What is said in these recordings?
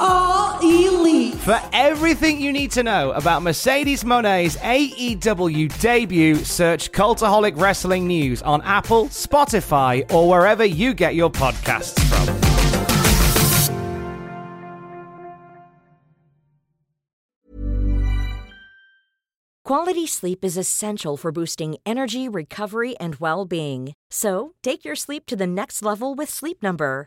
are elite. For everything you need to know about Mercedes Moné's AEW debut, search Cultaholic Wrestling News on Apple, Spotify, or wherever you get your podcasts from. Quality sleep is essential for boosting energy, recovery, and well being. So, take your sleep to the next level with Sleep Number.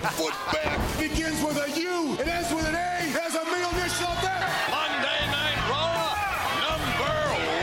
Right foot back. Begins with a U and ends with an A. There's a meal dish up there. Monday Night Raw, number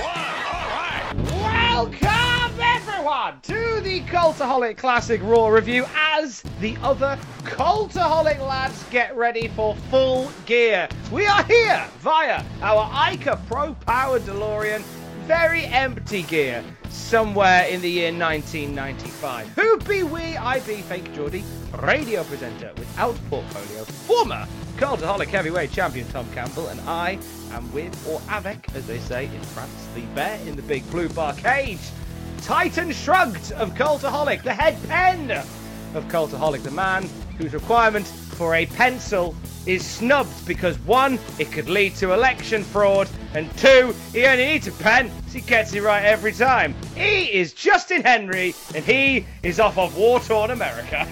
one. All right. Welcome, everyone, to the Cultaholic Classic Raw review as the other Cultaholic lads get ready for full gear. We are here via our Ica Pro Power DeLorean, very empty gear, somewhere in the year 1995. Who be we? I be Fake Geordie, radio presenter without portfolio, former Cultaholic heavyweight champion Tom Campbell, and I am with, or avec, as they say in France, the bear in the big blue bar cage. Titan Shrugged of Cultaholic, the head pen of Cultaholic, the man whose requirement for a pencil is snubbed because one, it could lead to election fraud, and two, he only needs a pen so he gets it right every time. He is Justin Henry, and he is off of war torn America.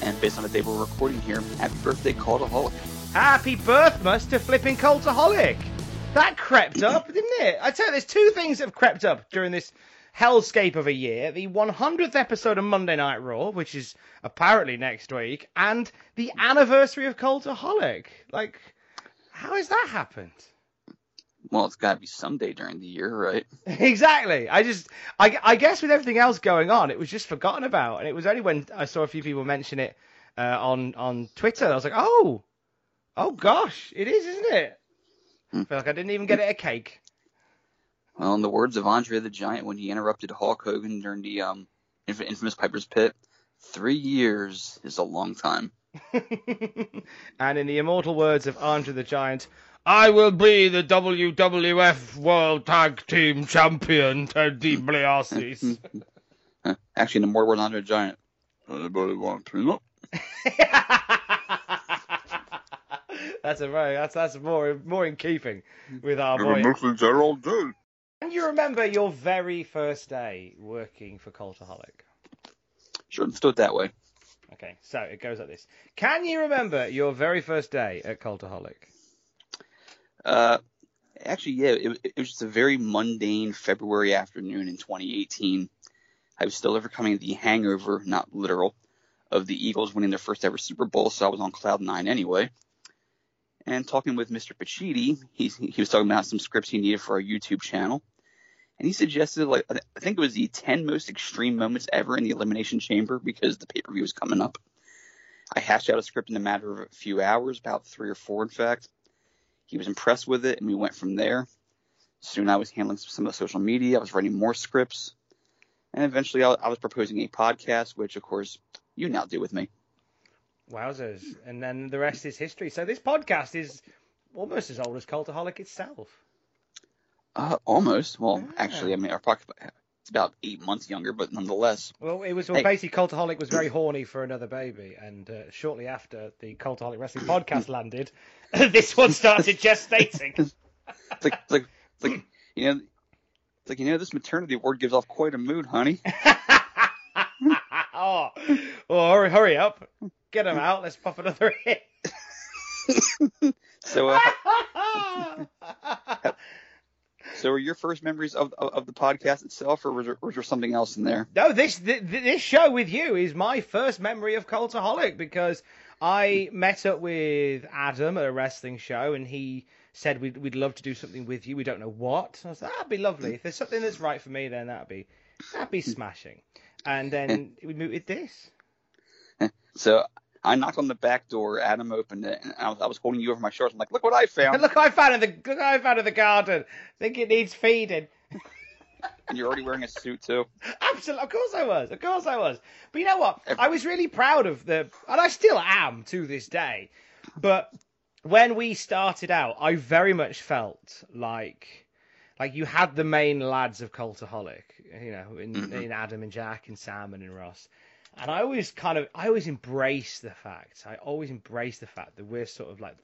And based on the day we're recording here, happy birthday, Cultaholic. Happy birthmas to flipping Cultaholic. That crept up, didn't it? I tell you, there's two things that have crept up during this hellscape of a year. The 100th episode of Monday Night Raw, which is apparently next week, and the anniversary of Cultaholic. Like, how has that happened? Well, it's got to be someday during the year, right? exactly. I just, I, I guess with everything else going on, it was just forgotten about, and it was only when I saw a few people mention it uh, on on Twitter, I was like, oh, oh gosh, it is, isn't it? I feel like I didn't even get it a cake. Well, in the words of Andre the Giant when he interrupted Hulk Hogan during the um, inf- infamous Piper's Pit, three years is a long time. and in the immortal words of Andre the Giant, I will be the WWF World Tag Team Champion, Ted DiBiase. Actually, in the more words of Andre the Giant, anybody want peanut? that's a very that's that's more more in keeping with our boy. the Muslims are Can you remember your very first day working for Cultaholic? Let's do it that way. Okay, so it goes like this. Can you remember your very first day at Cultaholic? Uh, actually, yeah, it, it was just a very mundane February afternoon in 2018. I was still overcoming the hangover, not literal, of the Eagles winning their first ever Super Bowl, so I was on cloud nine anyway. And talking with Mr. Pacitti, he, he was talking about some scripts he needed for our YouTube channel. And he suggested, like, I think it was the 10 most extreme moments ever in the Elimination Chamber because the pay per view was coming up. I hashed out a script in a matter of a few hours, about three or four, in fact. He was impressed with it, and we went from there. Soon I was handling some of the social media. I was writing more scripts. And eventually, I was proposing a podcast, which of course you now do with me. Wowzers! And then the rest is history. So this podcast is almost as old as Cultaholic itself. Uh, almost. Well, Ah. actually, I mean, our podcast it's about eight months younger, but nonetheless. Well, it was well, Hey. basically Cultaholic was very horny for another baby, and uh, shortly after the Cultaholic Wrestling podcast landed, this one started gestating. It's like, it's like, it's like, you know, it's like you know, this maternity ward gives off quite a mood, honey. oh, oh, hurry, hurry up, get him out. Let's pop another hit. So, uh, so were your first memories of, of of the podcast itself, or was there, was there something else in there? No, this th- th- this show with you is my first memory of Cultaholic because I met up with Adam at a wrestling show and he said we'd we'd love to do something with you. We don't know what. I was like, that'd be lovely. If there's something that's right for me, then that'd be that'd be smashing. And then we moved with this. So I knocked on the back door. Adam opened it, and I was, I was holding you over my shoulders. I'm like, "Look what I found!" look, what I found in the look, what I found in the garden. think it needs feeding. And you're already wearing a suit too. Absolutely, of course I was, of course I was. But you know what? I was really proud of the, and I still am to this day. But when we started out, I very much felt like, like you had the main lads of Cultaholic, you know, in, mm-hmm. in Adam and Jack and Sam and Ross. And I always kind of, I always embrace the fact, I always embrace the fact that we're sort of like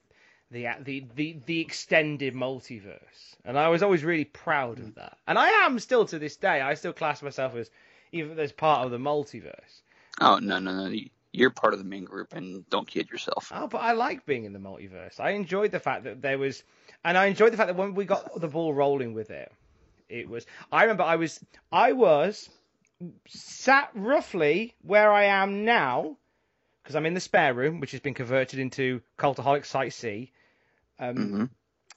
the the the, the extended multiverse, and I was always really proud of mm. that. And I am still to this day. I still class myself as even as part of the multiverse. Oh no, no, no! You're part of the main group, and don't kid yourself. Oh, but I like being in the multiverse. I enjoyed the fact that there was, and I enjoyed the fact that when we got the ball rolling with it, it was. I remember I was I was sat roughly where I am now, because I'm in the spare room, which has been converted into Cultaholic Site C. Um, hmm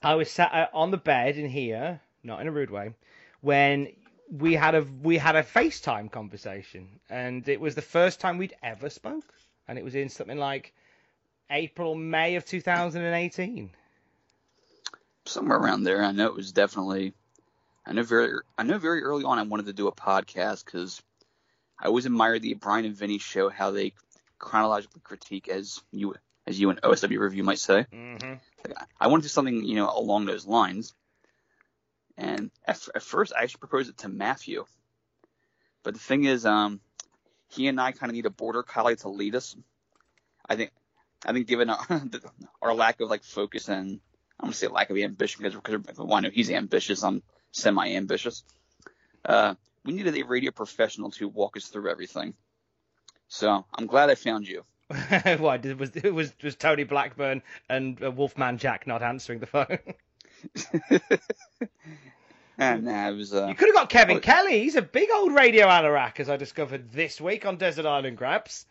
I was sat uh, on the bed in here, not in a rude way, when we had a we had a FaceTime conversation, and it was the first time we'd ever spoke, and it was in something like April May of 2018. Somewhere around there. I know it was definitely. I know very. I know very early on I wanted to do a podcast because I always admired the Bryan and Vinny show how they chronologically critique as you as you and OSW review might say. Mm-hmm. Like, I wanted to do something, you know, along those lines. And at, f- at first, I actually proposed it to Matthew. But the thing is, um, he and I kind of need a border collie to lead us. I think, I think, given our, our lack of like focus and I'm gonna say lack of ambition because because I know he's ambitious, I'm semi-ambitious. Uh, we needed a radio professional to walk us through everything. So I'm glad I found you. Why did, was it was was Tony Blackburn and uh, Wolfman Jack not answering the phone? And uh, it was uh, you could have got Kevin Oh. Kelly. He's a big old radio anorak, as I discovered this week on Desert Island Grabs.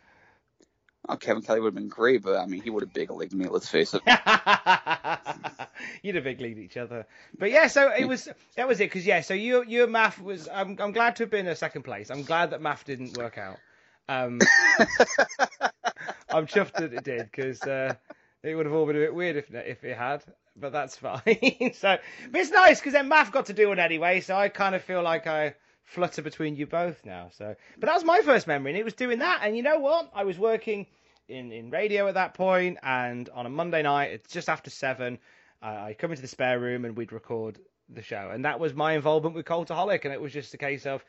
Oh, Kevin Kelly would have been great, but I mean, he would have big leagued me. Let's face it. You'd have big leagued each other, but yeah. So it was that was it. Because yeah, so you your math was. I'm I'm glad to have been in second place. I'm glad that Matt didn't work out. Um, I'm chuffed that it did because uh, it would have all been a bit weird if if it had. But that's fine. so, but it's nice because then Matt got to do it anyway. So I kind of feel like I flutter between you both now. So, but that was my first memory, and it was doing that. And you know what? I was working in in radio at that point, and on a Monday night, it's just after seven. Uh, I come into the spare room and we'd record the show, and that was my involvement with Cultaholic, and it was just a case of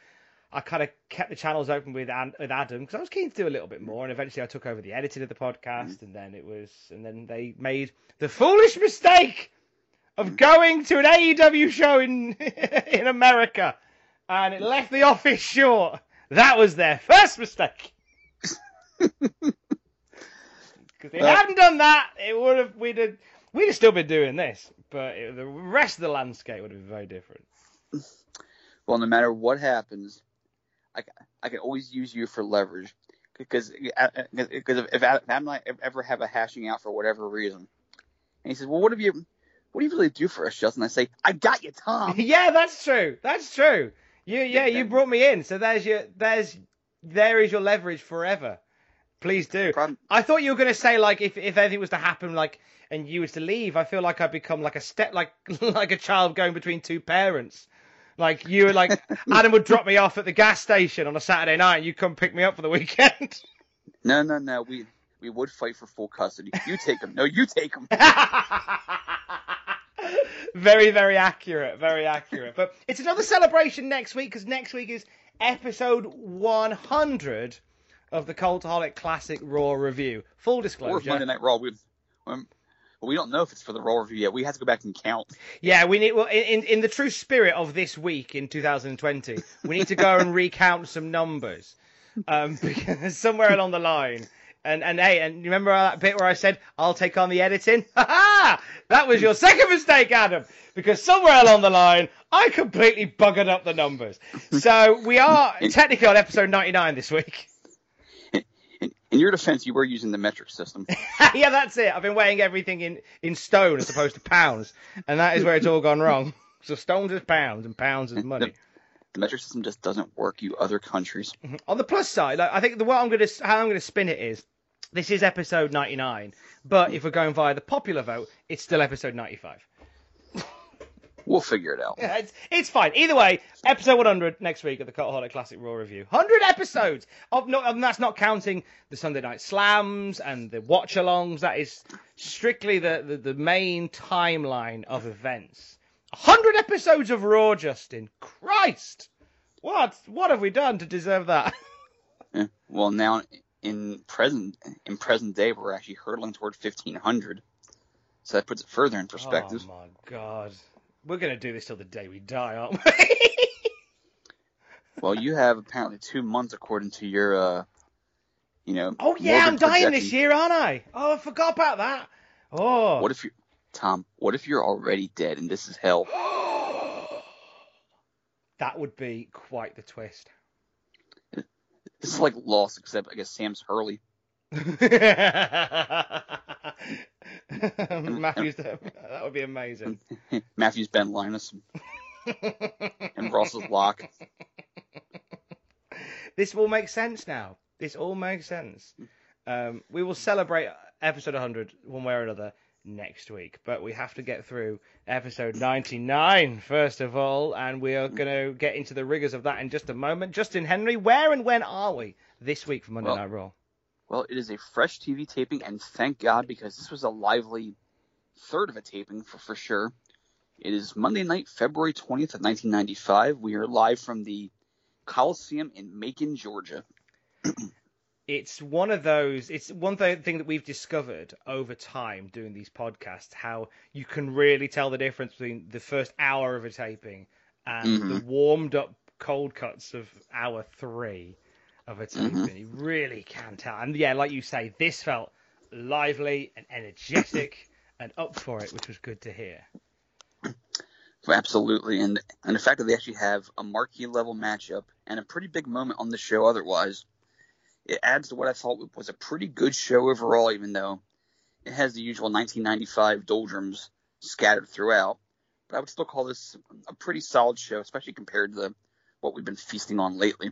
I kind of kept the channels open with with Adam because I was keen to do a little bit more, and eventually I took over the editing of the podcast, and then it was, and then they made the foolish mistake of going to an AEW show in in America, and it left the office short. That was their first mistake. Because if they hadn't done that, it would have we'd have we'd have still been doing this, but it, the rest of the landscape would have been very different. Well, no matter what happens, I, I can always use you for leverage. Because because uh, if, if Adam and I ever have a hashing out for whatever reason, and he says, "Well, what have you, what do you really do for us, Justin?" I say, "I got you, Tom." yeah, that's true. That's true. You yeah, you brought me in, so there's your there's there is your leverage forever. Please do. I thought you were gonna say like if if anything was to happen like and you was to leave, I feel like I'd become like a step like like a child going between two parents. Like you were like Adam would drop me off at the gas station on a Saturday night, and you come pick me up for the weekend. No, no, no. We we would fight for full custody. You take him. No, you take him. Very, very accurate. Very accurate. But it's another celebration next week because next week is episode 100 of the Cultaholic Classic Raw review. Full Or disclosure. Monday Night Raw. We, um, well, we don't know if it's for the Raw review yet. We have to go back and count. Yeah, we need. Well, in in the true spirit of this week in 2020, we need to go and recount some numbers, um, because somewhere along the line. And and hey, and you remember that bit where I said I'll take on the editing? Ha ha! That was your second mistake, Adam. Because somewhere along the line, I completely buggered up the numbers. So we are technically on episode 99 this week. In, in your defense, you were using the metric system. yeah, that's it. I've been weighing everything in, in stone as opposed to pounds, and that is where it's all gone wrong. So stones is pounds, and pounds is money. The metric system just doesn't work. You other countries. Mm-hmm. On the plus side, like, I think the way I'm gonna how I'm gonna spin it is, this is episode 99, but if we're going via the popular vote, it's still episode 95. We'll figure it out. Yeah, it's, it's fine. Either way, episode 100 next week of the Cultaholic Classic Raw Review. 100 episodes! Of, no, and that's not counting the Sunday Night Slams and the watch alongs. That is strictly the, the, the main timeline of events. 100 episodes of Raw, Justin. Christ! What? What have we done to deserve that? Yeah. Well, now in present in present day, we're actually hurtling toward 1500. So that puts it further in perspective. Oh my god. We're going to do this till the day we die, aren't we? Well, you have apparently two months according to your, uh, you know. oh yeah, I'm dying this year, aren't I? Oh, I forgot about that. Oh. What if you, Tom? What if you're already dead and this is hell? that would be quite the twist. This is like Lost, except I guess Sam's Hurley. Matthews, that would be amazing. Matthews Ben Linus and Ross's Locke. This all makes sense now. This all makes sense. Um, we will celebrate episode 100 one way or another next week, but we have to get through episode 99 first of all, and we are going to get into the rigors of that in just a moment. Justin Henry, where and when are we this week for Monday Well, Night Raw? Well, it is a fresh TV taping, and thank God because this was a lively third of a taping for for sure. It is Monday night, February 20th of 1995. We are live from the Coliseum in Macon, Georgia. it's one of those it's one th- thing that we've discovered over time doing these podcasts how you can really tell the difference between the first hour of a taping and the mm-hmm. warmed up cold cuts of hour three of a taping. Mm-hmm. You really can tell. And yeah like you say this felt lively and energetic and up for it which was good to hear. Absolutely, and and the fact that they actually have a marquee level matchup and a pretty big moment on the show otherwise, it adds to what I thought was a pretty good show overall. Even though it has the usual 1995 doldrums scattered throughout, but I would still call this a pretty solid show, especially compared to what we've been feasting on lately.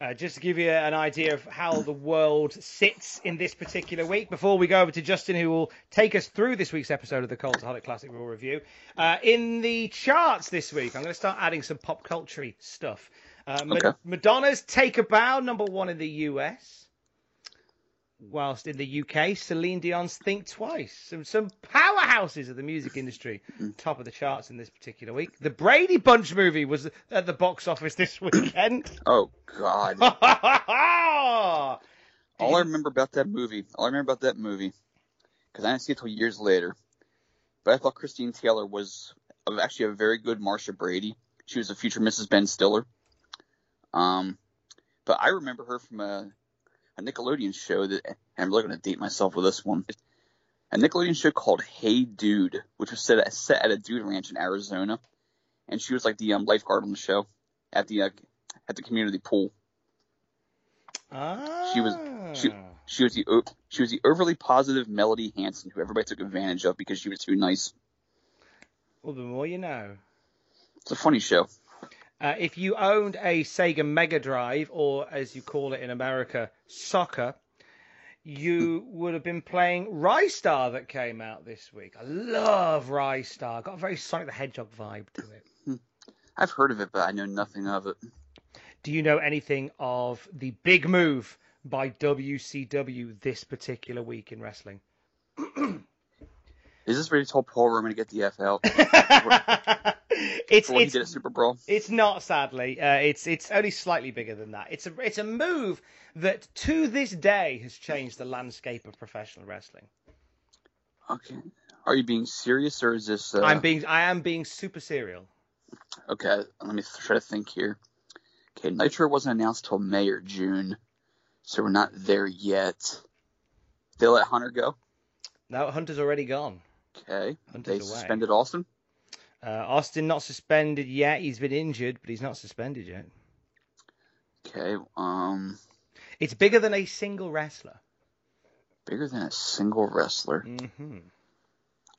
Uh, just to give you an idea of how the world sits in this particular week, before we go over to Justin, who will take us through this week's episode of the Cultaholic Classic Raw Review. Uh, in the charts this week, I'm going to start adding some pop culture stuff. Uh, Okay. Madonna's Take a Bow, number one in the US. Whilst in the UK, Celine Dion's Think Twice. Some, some powerhouses of the music industry, top of the charts in this particular week. The Brady Bunch movie was at the box office this weekend. Oh God! All I remember about that movie, all I remember about that movie, because I didn't see it till years later, but I thought Christine Taylor was actually a very good Marcia Brady. She was a future Mrs. Ben Stiller. Um, but I remember her from a, a Nickelodeon show that, and I'm really going to date myself with this one. A Nickelodeon show called Hey Dude, which was set at, set at a dude ranch in Arizona, and she was like the um, lifeguard on the show at the uh, at the community pool. She was she she was the she was the overly positive Melody Hanson who everybody took advantage of because she was too nice. Well, the more you know. It's a funny show. Uh, if you owned a Sega Mega Drive, or as you call it in America, soccer, you would have been playing Ristar that came out this week. I love Ristar. Got a very Sonic the Hedgehog vibe to it. I've heard of it, but I know nothing of it. Do you know anything of the big move by WCW this particular week in wrestling? Is this where you told Paul Roma to get the F out it's for what he it's did at Super Brawl? It's not, sadly. Uh, it's it's only slightly bigger than that. It's a it's a move that to this day has changed the landscape of professional wrestling. Okay. Are you being serious or is this? Uh, I'm being I am being super serial. Okay, let me try to think here. Okay, Nitro wasn't announced till May or June, so we're not there yet. They let Hunter go. No, Hunter's already gone. Okay, Hunter's they away. suspended Austin. Uh, Austin not suspended yet. He's been injured, but he's not suspended yet. Okay, um, It's bigger than a single wrestler. bigger than a single wrestler. hmm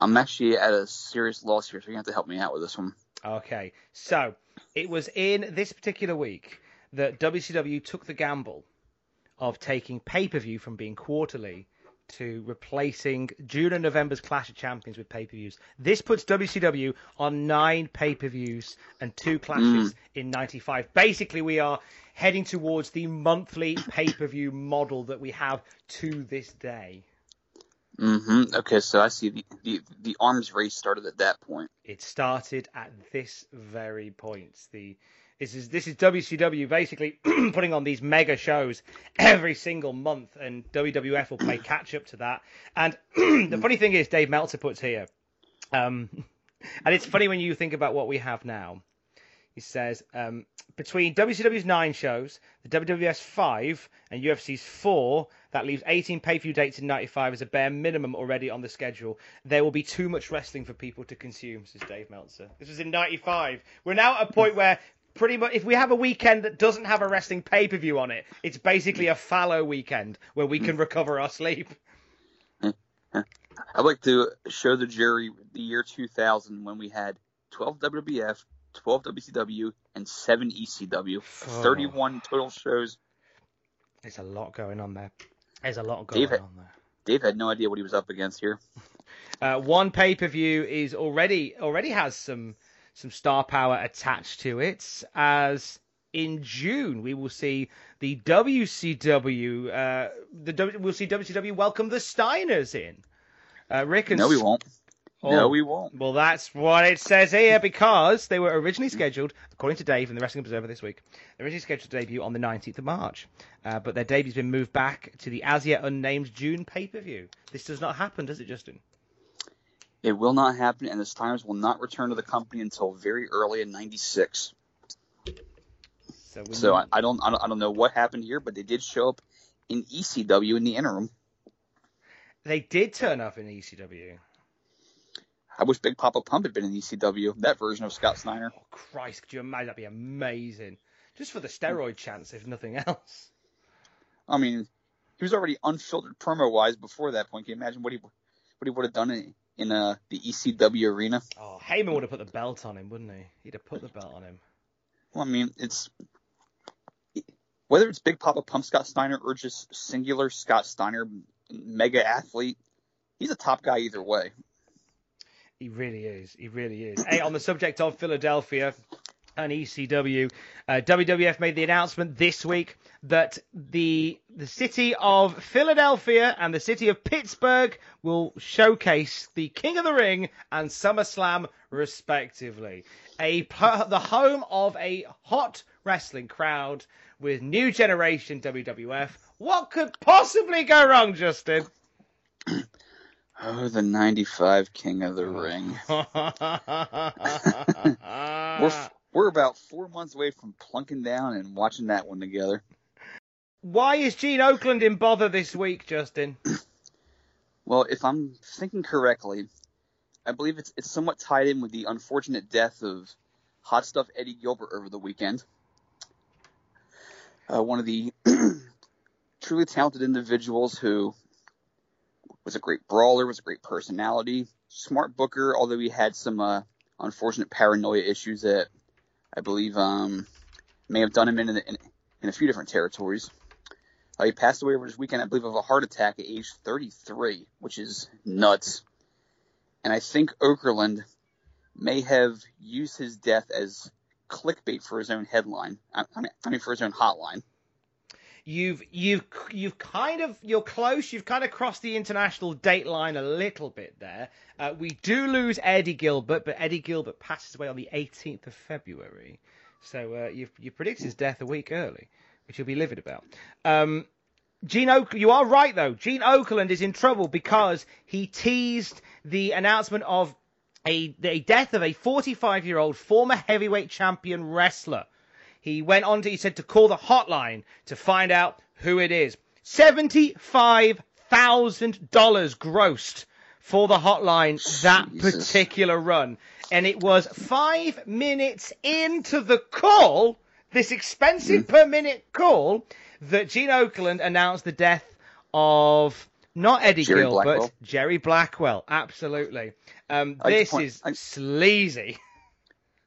I'm actually at a serious loss here, so you have to help me out with this one. Okay, so it was in this particular week that WCW took the gamble of taking pay per view from being quarterly to replacing June and November's Clash of Champions with pay per views. This puts WCW on nine pay per views and two clashes in 95. Basically, we are heading towards the monthly pay per view model that we have to this day. Mm-hmm. Okay, so I see the, the the arms race started at that point. It started at this very point. The this is this is WCW basically putting on these mega shows every single month, and WWF will play catch up to that. And the funny thing is, Dave Meltzer puts here, um, and it's funny when you think about what we have now. He says um, between WCW's nine shows, the WWF's five, and UFC's four, that leaves 18 pay-per-view dates in '95 as a bare minimum already on the schedule. There will be too much wrestling for people to consume, says Dave Meltzer. This was in '95. We're now at a point where pretty much if we have a weekend that doesn't have a wrestling pay-per-view on it, it's basically a fallow weekend where we can recover our sleep. I'd like to show the jury the year 2000 when we had 12 WWF, 12 WCW, and 7 ECW. Oh. 31 total shows. There's a lot going on there. There's a lot Dave- going on there. Dave had no idea what he was up against here. Uh, one pay per view is already already has some some star power attached to it. As in June, we will see the WCW. Uh, the w, we'll see WCW welcome the Steiners in. Uh, Rick and No, we won't. Oh. No, we won't. Well, that's what it says here because they were originally scheduled, according to Dave in the Wrestling Observer this week, originally scheduled to debut on the 19th of March. Uh, but their debut's been moved back to the as yet unnamed June pay per view. This does not happen, does it, Justin? It will not happen, and the Steiners will not return to the company until very early in '96. So, So I, I don't, I don't, I don't know what happened here, but they did show up in ECW in the interim. they did turn up in ECW. I wish Big Papa Pump had been in ECW, that version of Scott Steiner. Oh, Christ, could you imagine? That'd be amazing. Just for the steroid chance, if nothing else. I mean, he was already unfiltered promo wise before that point. Can you imagine what he what he would have done in, in uh, the ECW arena? Oh, Heyman would have put the belt on him, wouldn't he? He'd have put the belt on him. Well, I mean, it's whether it's Big Papa Pump Scott Steiner or just singular Scott Steiner, mega athlete. He's a top guy either way. He really is. He really is. Hey, on the subject of Philadelphia and ECW, uh, WWF made the announcement this week that the the city of Philadelphia and the city of Pittsburgh will showcase the King of the Ring and SummerSlam respectively. A the home of a hot wrestling crowd with new generation WWF. What could possibly go wrong, Justin? Oh, the '95 King of the Ring. We're f- we're about four months away from plunking down and watching that one together. Why is Gene Okerlund in bother this week, Justin? Well, if I'm thinking correctly, I believe it's it's somewhat tied in with the unfortunate death of Hot Stuff Eddie Gilbert over the weekend. Uh, one of the truly talented individuals who was a great brawler, was a great personality, smart booker, although he had some uh, unfortunate paranoia issues that I believe um, may have done him in, in, in a few different territories. Uh, he passed away over this weekend, I believe, of a heart attack at age 33, which is nuts. And I think Okerlund may have used his death as clickbait for his own headline. I, I mean, I mean for his own hotline. You've you've you've kind of you're close. You've kind of crossed the international date line a little bit there. Uh, we do lose Eddie Gilbert, but Eddie Gilbert passes away on the 18th of February. So uh, you've you predicted his death a week early, which you'll be livid about. Um, Gene you are right though. Gene Okerlund is in trouble because he teased the announcement of a the death of a 45 year old former heavyweight champion wrestler. He went on to he said to call the hotline to find out who it is. Seventy five thousand dollars grossed for the hotline that Jesus. particular run, and it was five minutes into the call, this expensive per minute call, that Gene Okerlund announced the death of not Eddie Jerry Gilbert, Blackwell. Jerry Blackwell. Absolutely. Um, this want- is I- sleazy.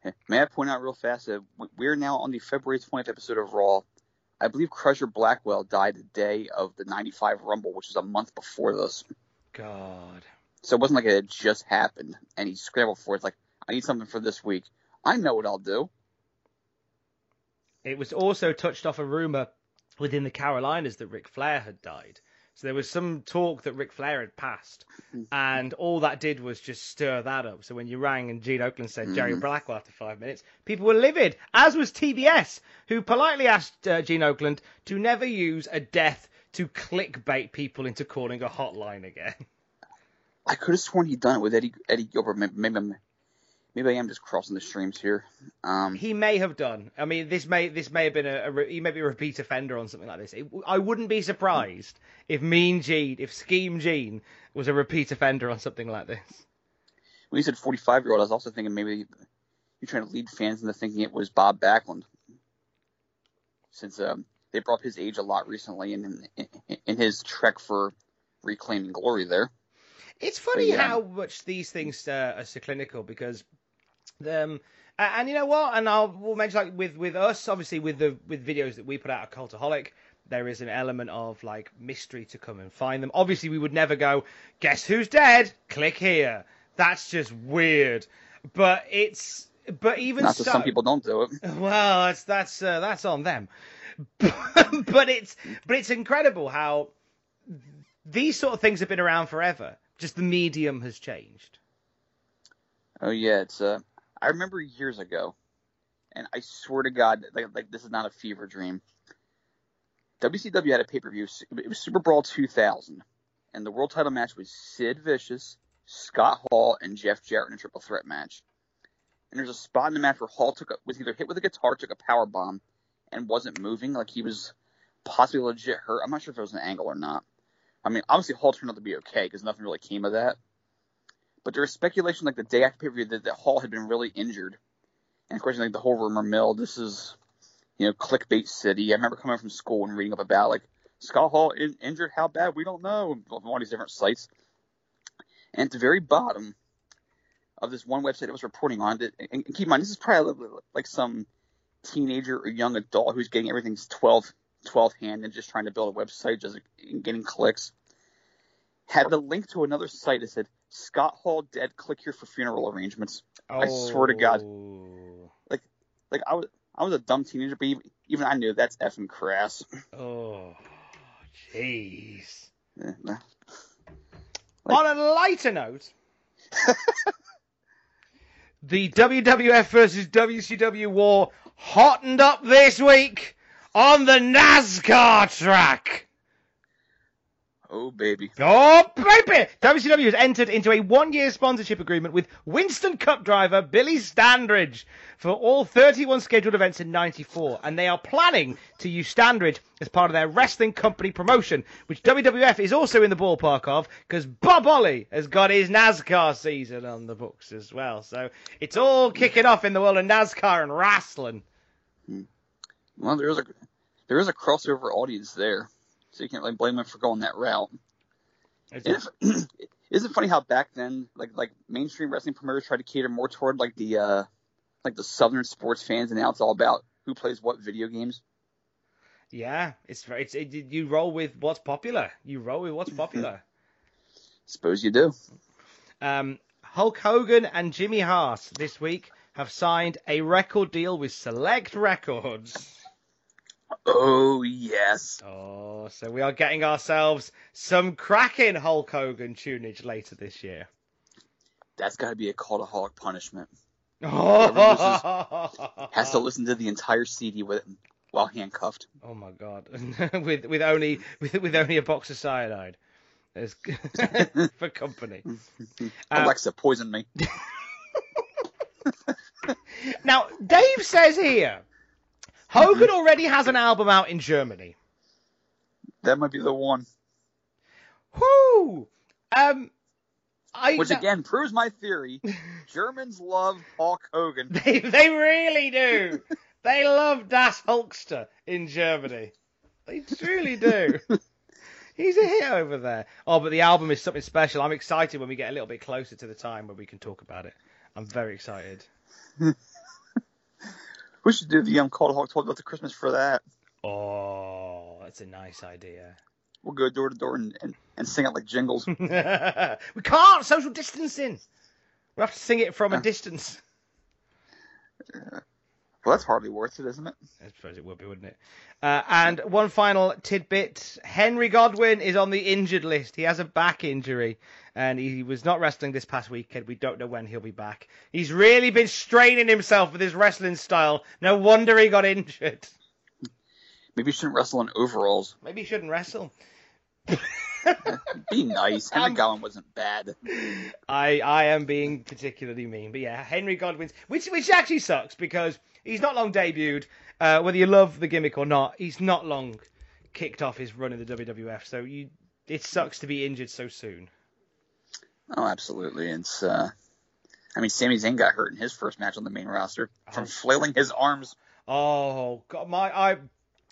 May I point out real fast that we're now on the February 20th episode of Raw. I believe Crusher Blackwell died the day of the 95 Rumble, which was a month before this. God. So it wasn't like it had just happened and he scrambled for it. It's like, I need something for this week. I know what I'll do. It was also touched off a rumor within the Carolinas that Ric Flair had died. So there was some talk that Ric Flair had passed, and all that did was just stir that up. So when you rang and Gene Okerlund said Jerry Blackwell after five minutes, people were livid, as was TBS, who politely asked uh, Gene Okerlund to never use a death to clickbait people into calling a hotline again. I could have sworn he'd done it with Eddie Eddie Gilbert. Maybe, maybe, I'm, maybe I am just crossing the streams here. Um, He may have done. I mean, this may this may have been a, a he may be a repeat offender on something like this. It, I wouldn't be surprised if Mean Gene, if Scheme Gene was a repeat offender on something like this. when you said 45 year old, I was also thinking maybe you're trying to lead fans into thinking it was Bob Backlund, since um, they brought up his age a lot recently in, in in his trek for reclaiming glory there. It's funny yeah. how much these things uh, are so clinical because, um, and you know what? And I'll we'll mention like with with us, obviously with the with videos that we put out at Cultaholic, there is an element of like mystery to come and find them. Obviously, we would never go, guess who's dead? Click here. That's just weird. But it's but even so, some people don't do it. well, that's that's uh, that's on them. but it's but it's incredible how these sort of things have been around forever. Just the medium has changed. Oh yeah, it's uh I remember years ago, and I swear to God, like, like this is not a fever dream. WCW had a pay per view. It was Super Brawl 2000, and the world title match was Sid Vicious, Scott Hall, and Jeff Jarrett in a triple threat match. And there's a spot in the match where Hall took a, was either hit with a guitar, took a power bomb, and wasn't moving, like he was possibly legit hurt. I'm not sure if it was an angle or not. I mean, obviously Hall turned out to be okay because nothing really came of that. But there was speculation like the day after pay per view that, that Hall had been really injured. And of course, like the whole rumor mill, this is, you know, clickbait city. I remember coming from school and reading up about like Scott Hall in, injured, how bad we don't know, on all these different sites. And at the very bottom of this one website that was reporting on it, and, and keep in mind, this is probably like some teenager or young adult who's getting everything's 12, 12 hand and just trying to build a website, just getting clicks. Had the link to another site that said Scott Hall dead. Click here for funeral arrangements. I swear to God. Like, Like I was, I was a dumb teenager, but even, even I knew that's effing crass. Oh, jeez. Eh, nah. Like- On a lighter note, the WWF versus WCW war hottened up this week on the NASCAR track. Oh baby. Oh, baby! WCW has entered into a one-year sponsorship agreement with Winston Cup driver Billy Standridge for all 31 scheduled events in 94, and they are planning to use Standridge as part of their wrestling company promotion, which WWF is also in the ballpark of, because Bob Holly has got his NASCAR season on the books as well. So it's all kicking off in the world of NASCAR and wrestling. Hmm. Well, there is a there is a crossover audience there, so you can't really blame them for going that route. It, isn't it funny how back then, like like mainstream wrestling promoters tried to cater more toward like the uh like the southern sports fans, and now it's all about who plays what video games. Yeah, it's very- it's it, you roll with what's popular. You roll with what's popular. Suppose you do. Um, Hulk Hogan and Jimmy Hart this week have signed a record deal with Select Records. Oh yes. Oh, so we are getting ourselves some cracking Hulk Hogan tunage later this year. That's got to be a cultaholic punishment. Oh, Has to listen to the entire CD with while handcuffed. oh my god, with with only with with only a box of cyanide as for company. Alexa um, poison me. Now, Dave says here, Hogan already has an album out in Germany. That might be the one. Whoo! Um, I Which again proves my theory. Germans love Hulk Hogan. they they really do. they love Das Hulkster in Germany. They truly do. He's a hit over there. Oh, but the album is something special. I'm excited when we get a little bit closer to the time where we can talk about it. I'm very excited. We should do the um, Cultaholic 12 Delta Christmas for that. Oh, that's a nice idea. We'll go door to door and, and, and sing it like jingles. we can't social distancing. We have to sing it from a distance. Well, that's hardly worth it, isn't it? I suppose it would be, wouldn't it? Uh, and one final tidbit: Henry Godwinn is on the injured list. He has a back injury, and he was not wrestling this past weekend. We don't know when he'll be back. He's really been straining himself with his wrestling style. No wonder he got injured. Maybe he shouldn't wrestle in overalls. Maybe he shouldn't wrestle. Be nice. Henry Um, Godwinn wasn't bad. I I am being particularly mean, but yeah, Henry Godwinn's which which actually sucks because he's not long debuted. Uh, whether you love the gimmick or not, he's not long kicked off his run in the WWF. So you, it sucks to be injured so soon. Oh, absolutely. It's uh, I mean, Sami Zayn got hurt in his first match on the main roster from flailing his arms. Oh god, my I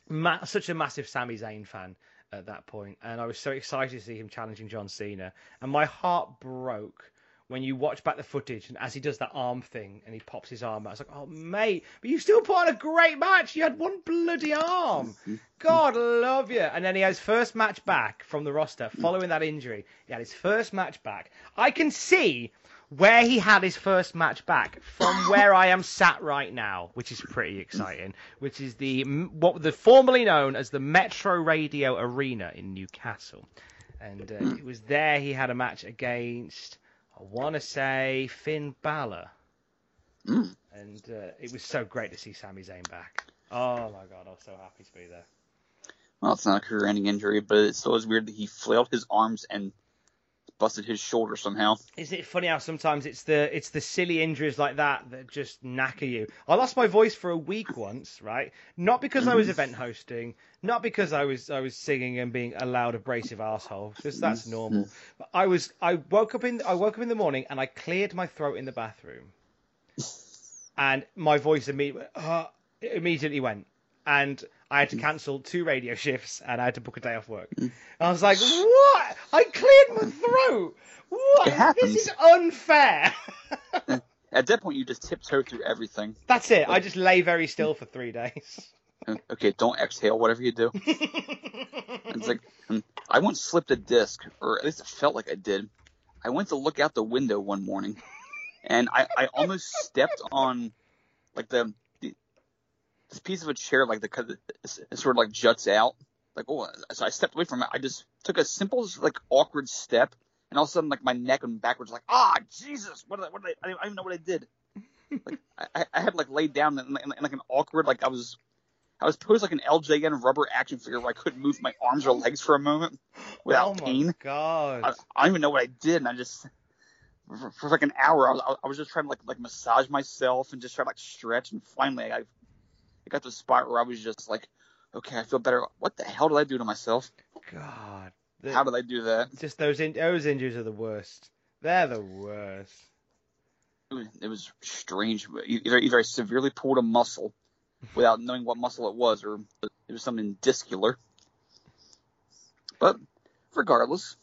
ma- such a massive Sami Zayn fan at that point, and I was so excited to see him challenging John Cena, and my heart broke when you watch back the footage and as he does that arm thing and he pops his arm out. It's like, oh mate, but you still put on a great match. You had one bloody arm. God love you. And then he has first match back from the roster following that injury. He had his first match back. I can see where he had his first match back from where I am sat right now, which is pretty exciting, which is the what the formerly known as the Metro Radio Arena in Newcastle, and uh, it was there he had a match against I want to say Finn Balor, and uh, it was so great to see Sami Zayn back. Oh my god, I was so happy to be there. Well, it's not a career-ending injury, but it still is weird that he flailed his arms and busted his shoulder somehow. Isn't it funny how sometimes it's the it's the silly injuries like that that just knacker you? I lost my voice for a week once, right? Not because I was event hosting, not because I was I was singing and being a loud abrasive asshole, because that's normal. But I was I woke up in I woke up in the morning and I cleared my throat in the bathroom, and my voice immediately uh, immediately went, and I had to mm. cancel two radio shifts and I had to book a day off work. Mm. I was like, what? I cleared my throat. What? This is unfair. At that point, you just tiptoe through everything. That's it. I just lay very still for three days. Uh, okay, don't exhale, whatever you do. it's like um, I once slipped a disc, or at least it felt like I did. I went to look out the window one morning, and I, I almost stepped on like the this piece of a chair, like the it sort of like juts out. Like oh, so I stepped away from it. I just took a simple like awkward step, and all of a sudden like my neck went backwards. Like ah Jesus, what did I, what did I, I don't even know what I did. Like I, I had like laid down in, in, in like an awkward like I was I was posed like an LJN rubber action figure where I couldn't move my arms or legs for a moment without oh my pain. god. I, I don't even know what I did, and I just for, for like an hour I was I was just trying to like like massage myself and just try to like stretch, and finally I I got to a spot where I was just like, okay, I feel better. What the hell did I do to myself? God. The- How did I do that? Just those in- those injuries are the worst. They're the worst. It was, it was strange. Either either I severely pulled a muscle without knowing what muscle it was, or it was something discular. But regardless,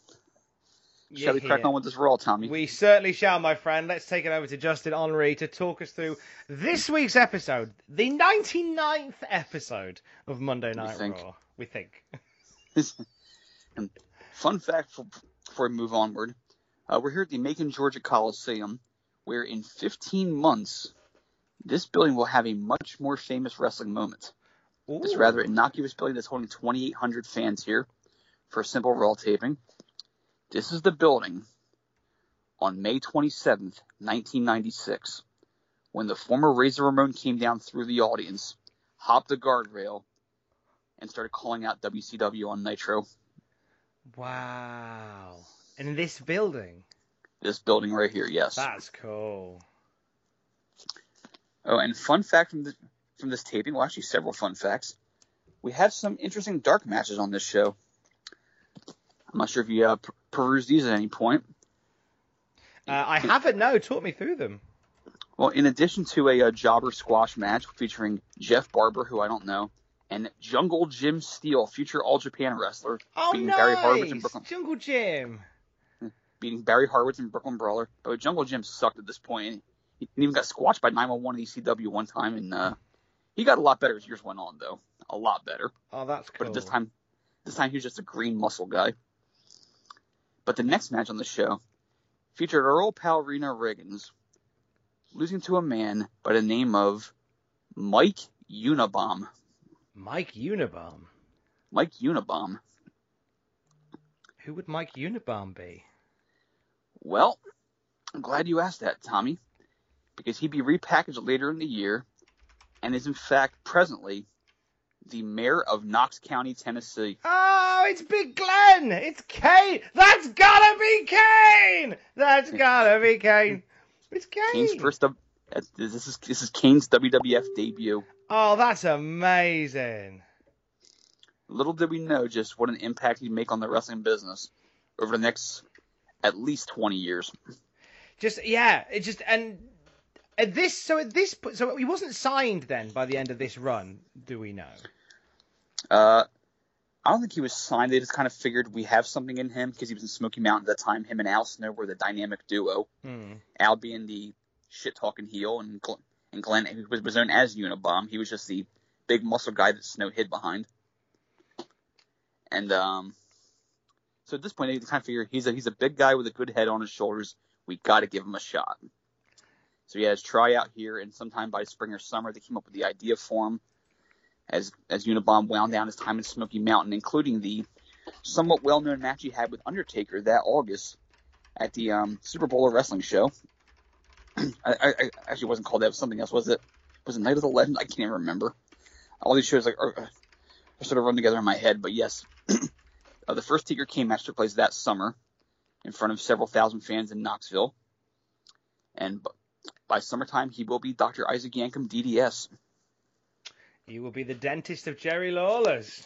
shall we Yeah, crack on with this Raw, Tommy? We certainly shall, my friend. Let's take it over to Justin Henry to talk us through this week's episode, the 99th episode of Monday Night think. Raw. We think. and fun fact for, before we move onward, uh, we're here at the Macon, Georgia Coliseum, where in 15 months this building will have a much more famous wrestling moment. This rather innocuous building that's holding 2,800 fans here for a simple Raw taping. This is the building on May 27th, 1996, when the former Razor Ramon came down through the audience, hopped the guardrail, and started calling out WCW on Nitro. Wow. In this building. This building right here, yes. That's cool. Oh, and fun fact from this, from this taping, well, actually several fun facts. We have some interesting dark matches on this show. I'm not sure if you uh, perused these at any point. Uh, I haven't. No, talk me through them. Well, in addition to a, uh jobber squash match featuring Jeff Barber, who I don't know, and Jungle Jim Steele, future All Japan wrestler, Oh, beating nice. Barry Horowitz and Brooklyn, Jungle Jim. beating Barry Horowitz and Brooklyn Brawler. But Jungle Jim sucked at this point. He even got squashed by 911 ECW one time, and uh, he got a lot better as years went on, though. A lot better. Oh, that's cool. But at this time, this time he was just a green muscle guy. But the next match on the show featured our old pal Reno Riggins losing to a man by the name of Mike Unabomb. Mike Unabomb. Mike Unabomb. Who would Mike Unabomb be? Well, I'm glad you asked that, Tommy, because he'd be repackaged later in the year and is in fact presently the mayor of Knox County, Tennessee. Oh, it's Big Glenn. It's Kane. That's gotta be Kane. That's gotta be Kane. It's Kane. Kane's first up. Uh, this is this is Kane's WWF debut. Oh, that's amazing. Little did we know just what an impact he'd make on the wrestling business over the next at least 20 years. Just yeah, it just and at this so at this so he wasn't signed then by the end of this run. Do we know? Uh, I don't think he was signed. They just kind of figured we have something in him because he was in Smoky Mountain at the time. Him and Al Snow were the dynamic duo. Hmm. Al being the shit talking heel, and Glenn, and Glenn who was, was known as Unabomb. He was just the big muscle guy that Snow hid behind. And um, so at this point, they kind of figure he's a he's a big guy with a good head on his shoulders. We got to give him a shot. So he had his tryout here, and sometime by spring or summer, they came up with the idea for him. As as wound down his time in Smoky Mountain, including the somewhat well-known match he had with Undertaker that August at the um, Super Bowl wrestling show. I, I, I actually wasn't called that. Was something else. Was it? Was it Night of the Legend? I can't even remember. All these shows like are, are sort of run together in my head. But yes, uh, the first Taker Kane match took place that summer in front of several thousand fans in Knoxville, and by summertime he will be Dr. Isaac Yankem DDS, He will be the dentist of Jerry Lawler's.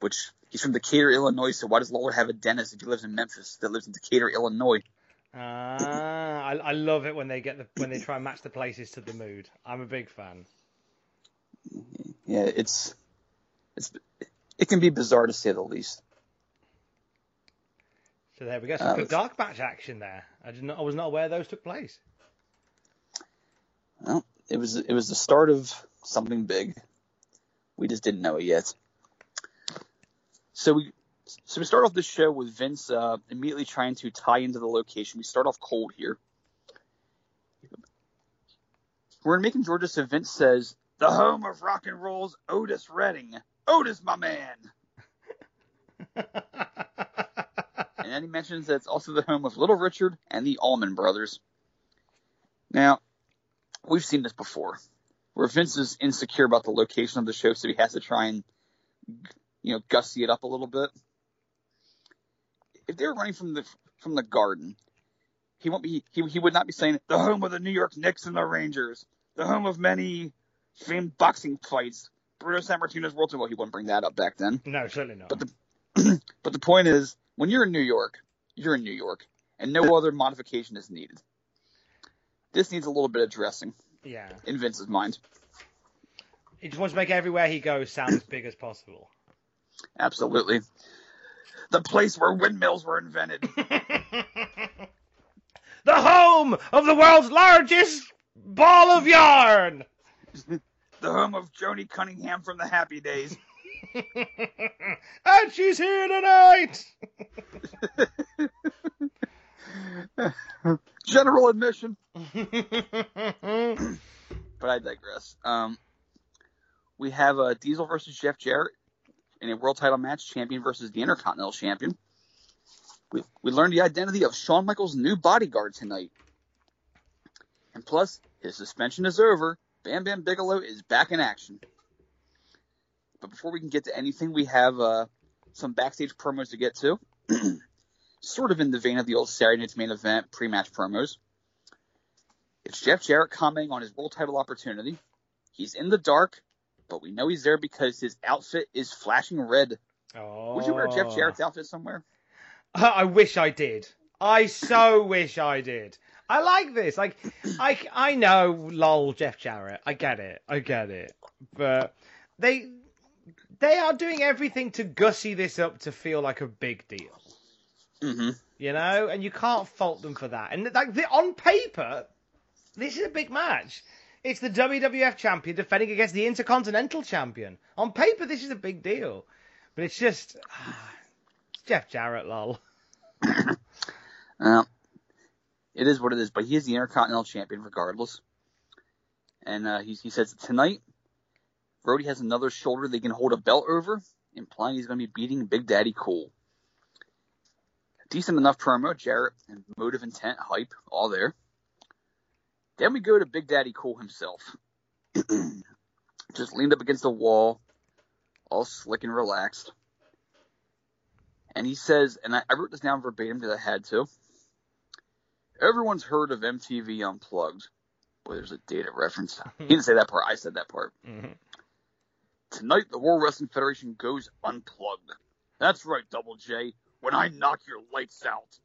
which he's from Decatur, Illinois. So why does Lawler have a dentist if he lives in Memphis that lives in Decatur, Illinois? Ah, I, I love it when they get the when they try and match the places to the mood. I'm a big fan. Yeah, it's it's it can be bizarre to say the least. So there we go. Some Uh, good dark match action there. I did not. I was not aware those took place. Well, it was it was the start of something big. We just didn't know it yet. So we so we start off the show with Vince uh, immediately trying to tie into the location. We start off cold here. We're in Macon, Georgia, so Vince says, "The home of rock and roll's Otis Redding. Otis, my man." and then he mentions that it's also the home of Little Richard and the Allman Brothers. Now, we've seen this before, where Vince is insecure about the location of the show, so he has to try and, you know, gussy it up a little bit. If they were running from the from the Garden, he won't be he he would not be saying the home of the New York Knicks and the Rangers, the home of many famed boxing fights. Bruno Sammartino's World Tour. Well, he wouldn't bring that up back then. no, certainly not. But the but the point is, when you're in New York, you're in New York, and no other modification is needed. This needs a little bit of dressing yeah, in Vince's mind. he just wants to make everywhere he goes sound as big as possible. Absolutely. The place where windmills were invented. the home of the world's largest ball of yarn. the home of Joanie Cunningham from the Happy Days. and she's here tonight. General admission. but I digress. Um, we have uh, Diesel versus Jeff Jarrett in a world title match, champion versus the Intercontinental Champion. We, we learned the identity of Shawn Michaels' new bodyguard tonight. And plus, his suspension is over. Bam Bam Bigelow is back in action. But before we can get to anything, we have uh, some backstage promos to get to. sort of in the vein of the old Saturday Night's main event pre-match promos. It's Jeff Jarrett commenting on his world title opportunity. He's in the dark, but we know he's there because his outfit is flashing red. Oh. Would you wear Jeff Jarrett's outfit somewhere? Uh, I wish I did. I so wish I did. I like this. Like, I, I know, lol, Jeff Jarrett. I get it. I get it. But they they are doing everything to gussy this up to feel like a big deal. Mm-hmm. You know, and you can't fault them for that. And like the, on paper, this is a big match. It's the WWF champion defending against the Intercontinental champion. On paper, this is a big deal, but it's just it's Jeff Jarrett, lol. Uh, it is what it is, but he is the Intercontinental Champion regardless. And uh, he, he says tonight, Brody has another shoulder they can hold a belt over, implying he's going to be beating Big Daddy Cool. Decent enough promo, Jarrett and motive, intent, hype, all there. Then we go to Big Daddy Cool himself. Just leaned up against the wall, all slick and relaxed. And he says, and I, I wrote this down verbatim because I had to. Everyone's heard of MTV Unplugged. Boy, there's a data reference. he didn't say that part. I said that part. Mhm. Tonight, the World Wrestling Federation goes unplugged. That's right, Double J. When I knock your lights out.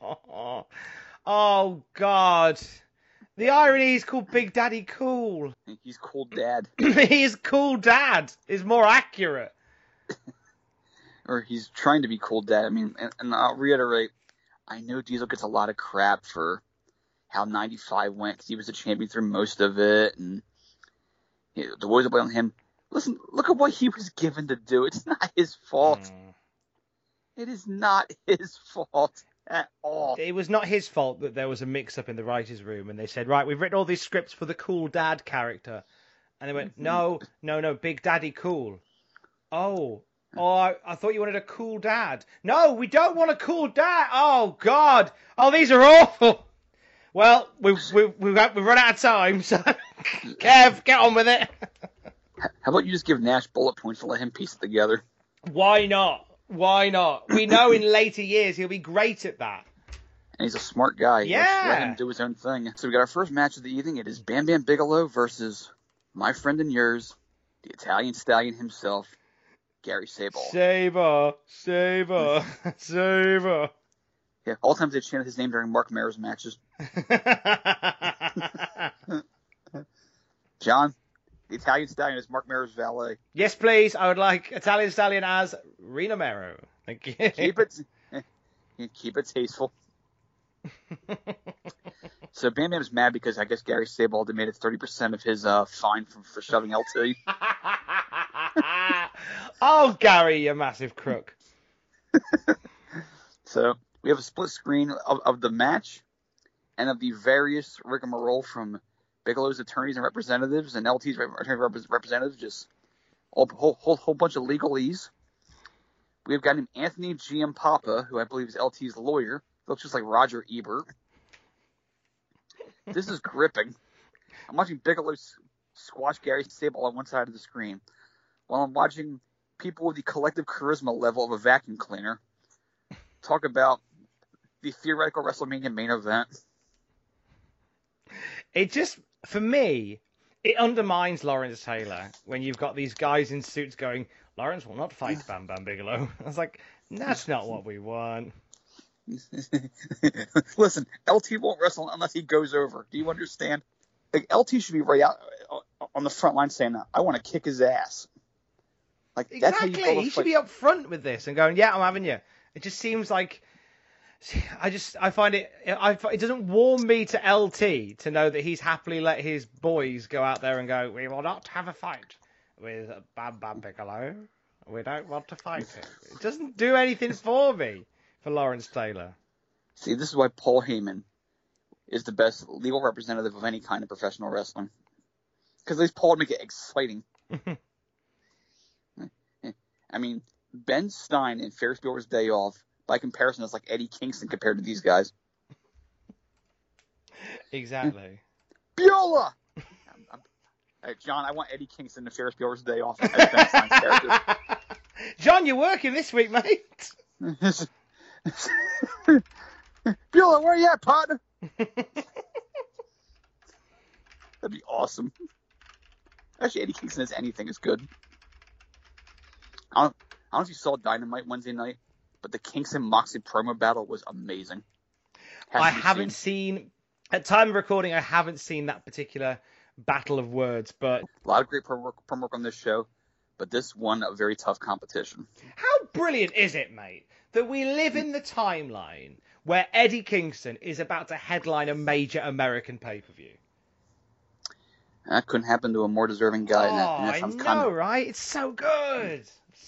oh God. The irony is called Big Daddy Cool. He's cool dad. he's cool dad. Is more accurate. or he's trying to be cool dad. I mean, and, and I'll reiterate, I know Diesel gets a lot of crap for how 95 went because he was the champion through most of it, and you know, the boys are blaming him. Listen, look at what he was given to do. It's not his fault. Mm. It is not his fault at all. It was not his fault that there was a mix up in the writers' room and they said, Right, we've written all these scripts for the cool dad character. And they went, No, no, no, Big Daddy Cool. Oh. Oh, I, I thought you wanted a cool dad. No, we don't want a cool dad. Oh God. Oh, these are awful. Well, we've we've we've, got, we've run out of time, so Kev, get on with it. How about you just give Nash bullet points to let him piece it together? Why not? Why not? We know in later years he'll be great at that. And he's a smart guy. Let's let him do his own thing. So we got our first match of the evening. It is Bam Bam Bigelow versus my friend and yours, the Italian stallion himself, Gary Sable. Saber, Saber, Saber. Yeah, all times they chanted his name during Marc Mero's matches. John, the Italian stallion is Marc Mero's valet. yes, please. I would like Italian Stallion as Rena Mero. Thank you. Keep it, keep it tasteful. So Bam Bam's mad because I guess Gary Sable demanded 30% of his uh, fine for, for shoving LT. oh, Gary, you massive crook. So we have a split screen of, of the match and of the various rigmarole from Bigelow's attorneys and representatives and LT's attorney representatives, just a whole, whole, whole bunch of legalese. We've got him Anthony G.M. Papa, who I believe is LT's lawyer. Looks just like Roger Ebert. This is gripping. I'm watching Bigelow squash Gary Sable on one side of the screen, while I'm watching people with the collective charisma level of a vacuum cleaner talk about the theoretical WrestleMania main event. It just, for me, it undermines Lawrence Taylor when you've got these guys in suits going, Lawrence will not fight Bam Bam Bigelow. I was like, that's not what we want. Listen, LT won't wrestle unless he goes over. Do you understand? Like, LT should be right out uh, on the front line saying, that "I want to kick his ass." Like that's how you Exactly. He should be up front with this and going, yeah, I'm having you. It just seems like. I just I find it I, it doesn't warm me to LT to know that he's happily let his boys go out there and go we will not have a fight with Bam Bam Bigelow we don't want to fight him it doesn't do anything for me for Lawrence Taylor See, this is why Paul Heyman is the best legal representative of any kind of professional wrestling. Because at least Paul would make it exciting. I mean, Ben Stein in Ferris Bueller's Day Off, by comparison, is like Eddie Kingston compared to these guys. Exactly. I'm, I'm, hey, John, I want Eddie Kingston in Ferris Bueller's Day Off as Ben Stein's character. John, you're working this week, mate. Bueller, where are you at, partner? That'd be awesome. Actually, Eddie Kingston as anything is good. I don't, I don't know if you saw Dynamite Wednesday night, but the Kingston Moxley promo battle was amazing. Has I haven't seen. seen, at time of recording, I haven't seen that particular battle of words, but a lot of great promo work, promo work on this show, but this won a very tough competition. how brilliant is it, mate, that we live in the timeline where Eddie Kingston is about to headline a major American pay per view? That couldn't happen to a more deserving guy. Oh, that I know, kind of, right? It's so good.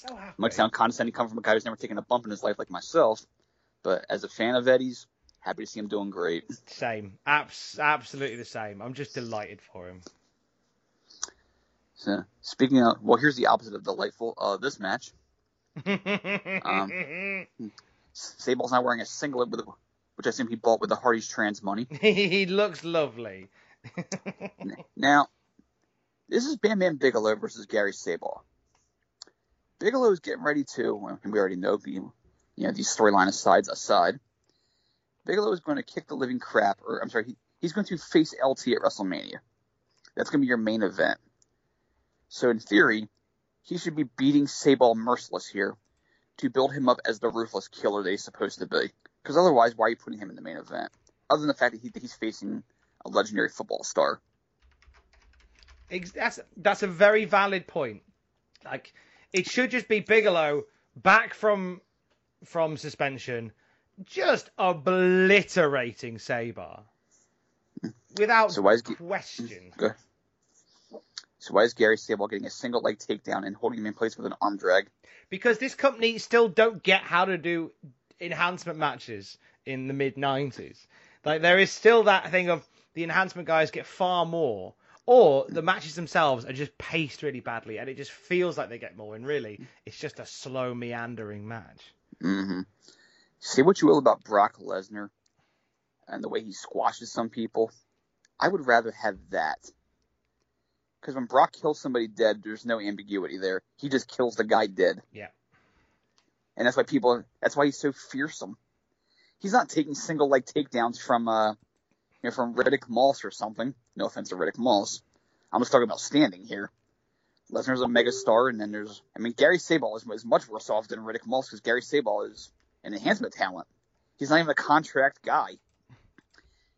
So might sound condescending coming from a guy who's never taken a bump in his life like myself, but as a fan of Eddie's, happy to see him doing great. Same. Abs- absolutely the same. I'm just delighted for him. So, speaking of, well, here's the opposite of delightful. Uh, this match, um, Sable's not wearing a singlet with, which I assume he bought with the Hardy's trans money. he looks lovely. Now, this is Bam Bam Bigelow versus Gary Sable. Bigelow's getting ready to, and we already know the, you know, these storyline asides aside. Bigelow is going to kick the living crap, or I'm sorry, he, he's going to face LT at WrestleMania. That's going to be your main event. So in theory, he should be beating Sable merciless here to build him up as the ruthless killer that he's supposed to be. Because otherwise, why are you putting him in the main event? Other than the fact that, he, he's facing a legendary football star. That's that's a very valid point. Like it should just be Bigelow back from from suspension, just obliterating Saber without So why is G- question. So why is Gary Sable getting a single leg takedown and holding him in place with an arm drag? Because this company still don't get how to do enhancement matches in the mid '90s. Like there is still that thing of the enhancement guys get far more, or the matches themselves are just paced really badly, and it just feels like they get more. And really, it's just a slow meandering match. Mm-hmm. Say what you will about Brock Lesnar and the way he squashes some people. I would rather have that. Because when Brock kills somebody dead, there's no ambiguity there. He just kills the guy dead. Yeah. And that's why people, that's why he's so fearsome. He's not taking single leg takedowns from, uh, you know, from Riddick Moss or something. No offense to Riddick Moss. I'm just talking about standing here. Lesnar's a megastar, and then there's, I mean, Gary Sabal is, is much worse off than Riddick Moss because Gary Sabal is an enhancement talent. He's not even a contract guy.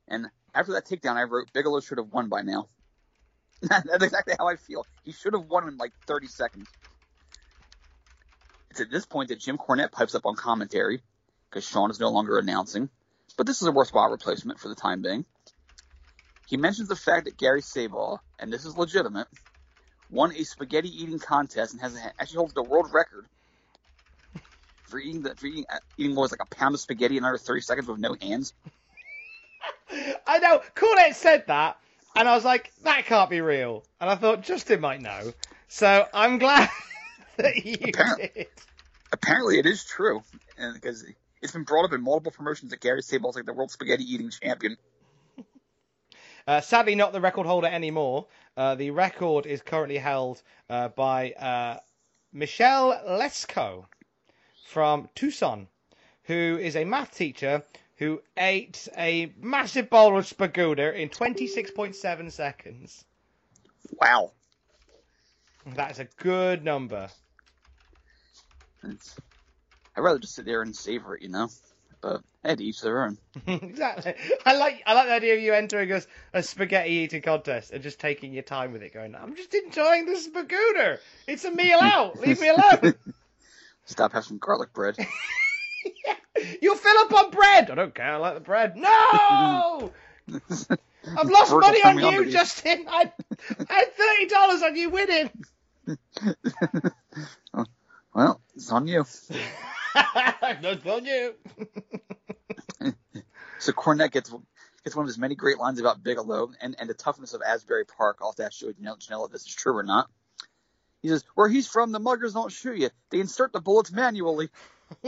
And after that takedown, I wrote Bigelow should have won by now. That's exactly how I feel. He should have won in like 30 seconds. It's at this point that Jim Cornette pipes up on commentary because Sean is no longer announcing. But this is a worthwhile replacement for the time being. He mentions the fact that Gary Sabal, and this is legitimate, won a spaghetti eating contest and has actually holds the world record for eating the for eating, uh, eating what was like a pound of spaghetti in under 30 seconds with no hands. I know. Cornette said that, and I was like, that can't be real. And I thought Justin might know. So I'm glad that you Apparently. did. Apparently, it is true, because it's been brought up in multiple promotions that Gary Sabal's like the world spaghetti eating champion. Uh, sadly, not the record holder anymore. Uh, the record is currently held uh, by uh, Michelle Lesco from Tucson, who is a math teacher who ate a massive bowl of spaguda in 26.7 seconds. Wow. That's a good number. It's, I'd rather just sit there and savor it, you know. But to each their own. exactly. I like I like the idea of you entering a, a spaghetti eating contest and just taking your time with it, going, I'm just enjoying the spaguda. It's a meal out. Leave me alone. Stop having garlic bread. You fill up on bread. I don't care. I like the bread. No! I've lost money on you. Justin. I, I had thirty dollars on you winning. well, it's on you. On you. So Cornette gets It's one of his many great lines about Bigelow and, and the toughness of Asbury Park. I'll have to ask Joey Janela if this is true or not. He says, Where he's from, the muggers don't shoot you. They insert the bullets manually.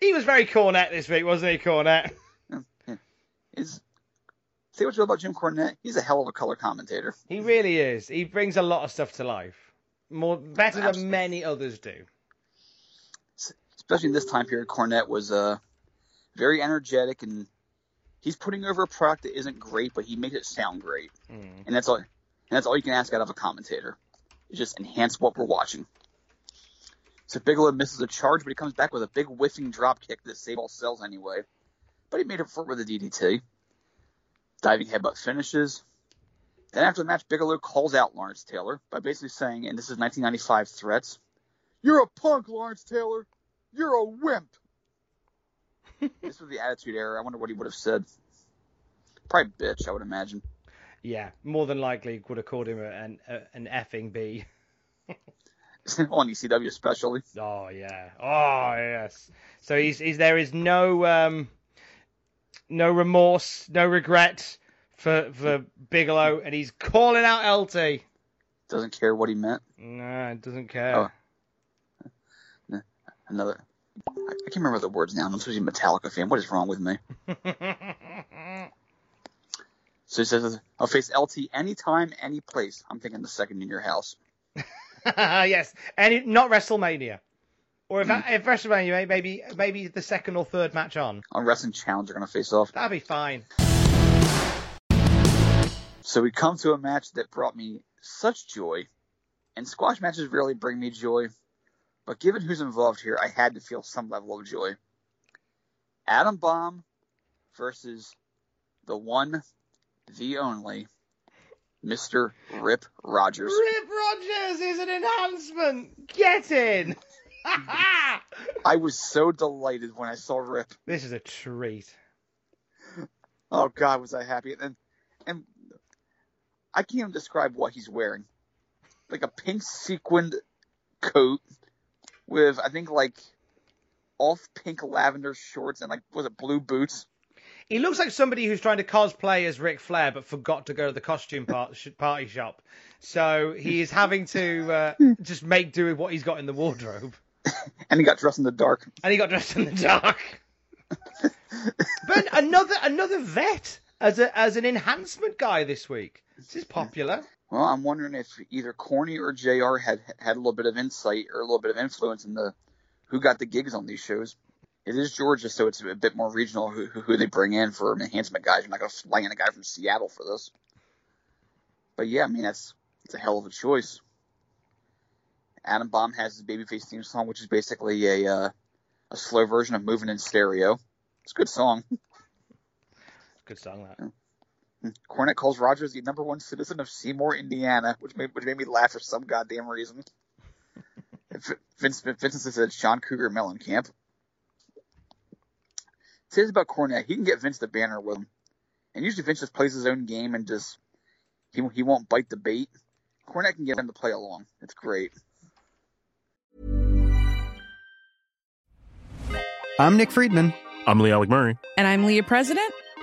he was very Cornette this week, wasn't he, Cornette? Is say what you will about Jim Cornette, he's a hell of a color commentator. He really is. He brings a lot of stuff to life. More better Absolutely. than many others do. Especially in this time period, Cornette was uh, very energetic and he's putting over a product that isn't great, but he makes it sound great. And that's all and that's all you can ask out of a commentator. Is just enhance what we're watching. So Bigelow misses a charge, but he comes back with a big whiffing drop kick that Sable sells anyway. But he made up for it with a DDT. Diving headbutt finishes. Then after the match, Bigelow calls out Lawrence Taylor by basically saying, and this is 1995 threats, You're a punk, Lawrence Taylor. You're a wimp. this was the Attitude Era. I wonder what he would have said. Probably bitch, I would imagine. Yeah, more than likely would have called him an a, an effing B. On ECW especially. Oh yeah. Oh yes. So he's, he's there is no um no remorse, no regret for for Bigelow, and he's calling out LT. Doesn't care what he meant. No, doesn't care. Oh. Another. I, I can't remember the words now. I'm supposed to be a Metallica fan. What is wrong with me? So he says, I'll face LT anytime, any place. I'm thinking the second in your house. yes, and not WrestleMania, or if hmm. if WrestleMania maybe maybe the second or third match on, On Wrestling Challenge, they're going to face off. that'd be fine. So we come to a match that brought me such joy. And squash matches rarely bring me joy. But given who's involved here, I had to feel some level of joy. Adam Bomb versus the one, the only, Mr. Rip Rogers. Rip Rogers is an enhancement. Get in. I was so delighted when I saw Rip. this is a treat. Oh God, was I happy! And and I can't even describe what he's wearing. Like a pink sequined coat with I think like off pink lavender shorts and like was it blue boots? He looks like somebody who's trying to cosplay as Ric Flair but forgot to go to the costume part, party shop. So he is having to uh, just make do with what he's got in the wardrobe. And he got dressed in the dark. And he got dressed in the dark. but another another vet as a as an enhancement guy this week. This is popular. Well, I'm wondering if either Corny or Jr. had had a little bit of insight or a little bit of influence in the who got the gigs on these shows. It is Georgia, so it's a bit more regional who, who they bring in for enhancement guys. You're not going to fly in a guy from Seattle for this. But yeah, I mean that's it's a hell of a choice. Adam Bomb has his babyface theme song, which is basically a uh, a slow version of "Moving in Stereo." It's a good song. Good song that. Cornette calls Rogers the number one citizen of Seymour, Indiana, which made, which made me laugh for some goddamn reason. Vince, Vincent said John Cougar Mellencamp. Says about Cornette, he can get Vince the banner with him, and usually Vince just plays his own game and just he he won't bite the bait. Cornette can get him to play along. It's great. I'm Nick Friedman. I'm Lee Alec Murray. And I'm Leah President,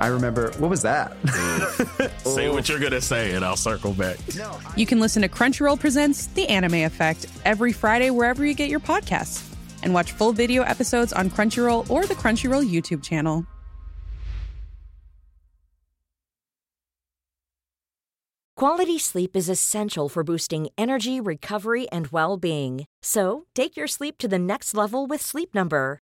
I remember, what was that? Say what you're gonna say, and I'll circle back. you can listen to Crunchyroll Presents The Anime Effect every Friday wherever you get your podcasts. And watch full video episodes on Crunchyroll or the Crunchyroll YouTube channel. Quality sleep is essential for boosting energy, recovery, and well being. So, take your sleep to the next level with Sleep Number.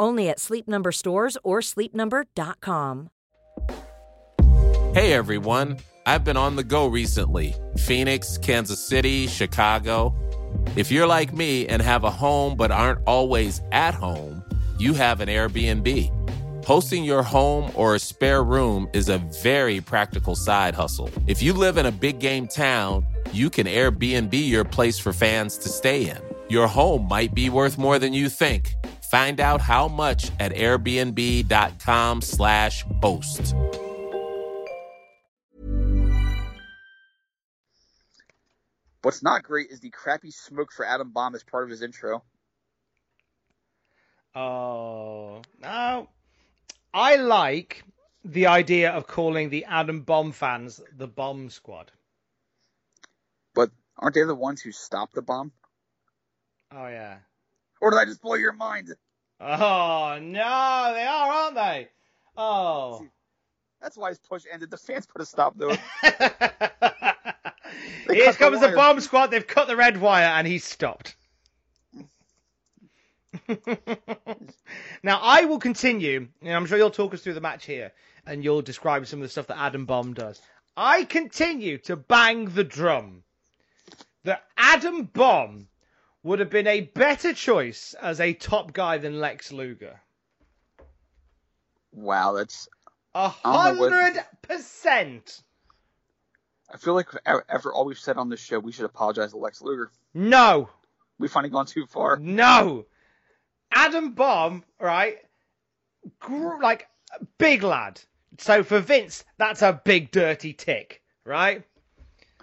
Only at Sleep Number stores or sleepnumber.com. Hey everyone, I've been on the go recently Phoenix, Kansas City, Chicago. If you're like me and have a home but aren't always at home, you have an Airbnb. Hosting your home or a spare room is a very practical side hustle. If you live in a big game town, you can Airbnb your place for fans to stay in. Your home might be worth more than you think. Find out how much at airbnb.com/slash host. What's not great is the crappy smoke for Adam Bomb as part of his intro. Oh, no. I like the idea of calling the Adam Bomb fans the Bomb Squad. But aren't they the ones who stopped the bomb? Oh, yeah. Or did I just blow your mind? Oh, no, they are, aren't they? Oh. That's why his push ended. The fans put a stop to it. Here cut the comes the bomb squad. They've cut the red wire and he's stopped. now I will continue, and I'm sure you'll talk us through the match here, and you'll describe some of the stuff that Adam Bomb does. I continue to bang the drum that Adam Bomb would have been a better choice as a top guy than Lex Luger. Wow, that's. A I don't know what- hundred percent. I feel like after all we've said on this show, we should apologize to Lex Luger. No. We've finally gone too far. No. Adam Bomb, right? Gr- like big lad. So for Vince, that's a big dirty tick, right?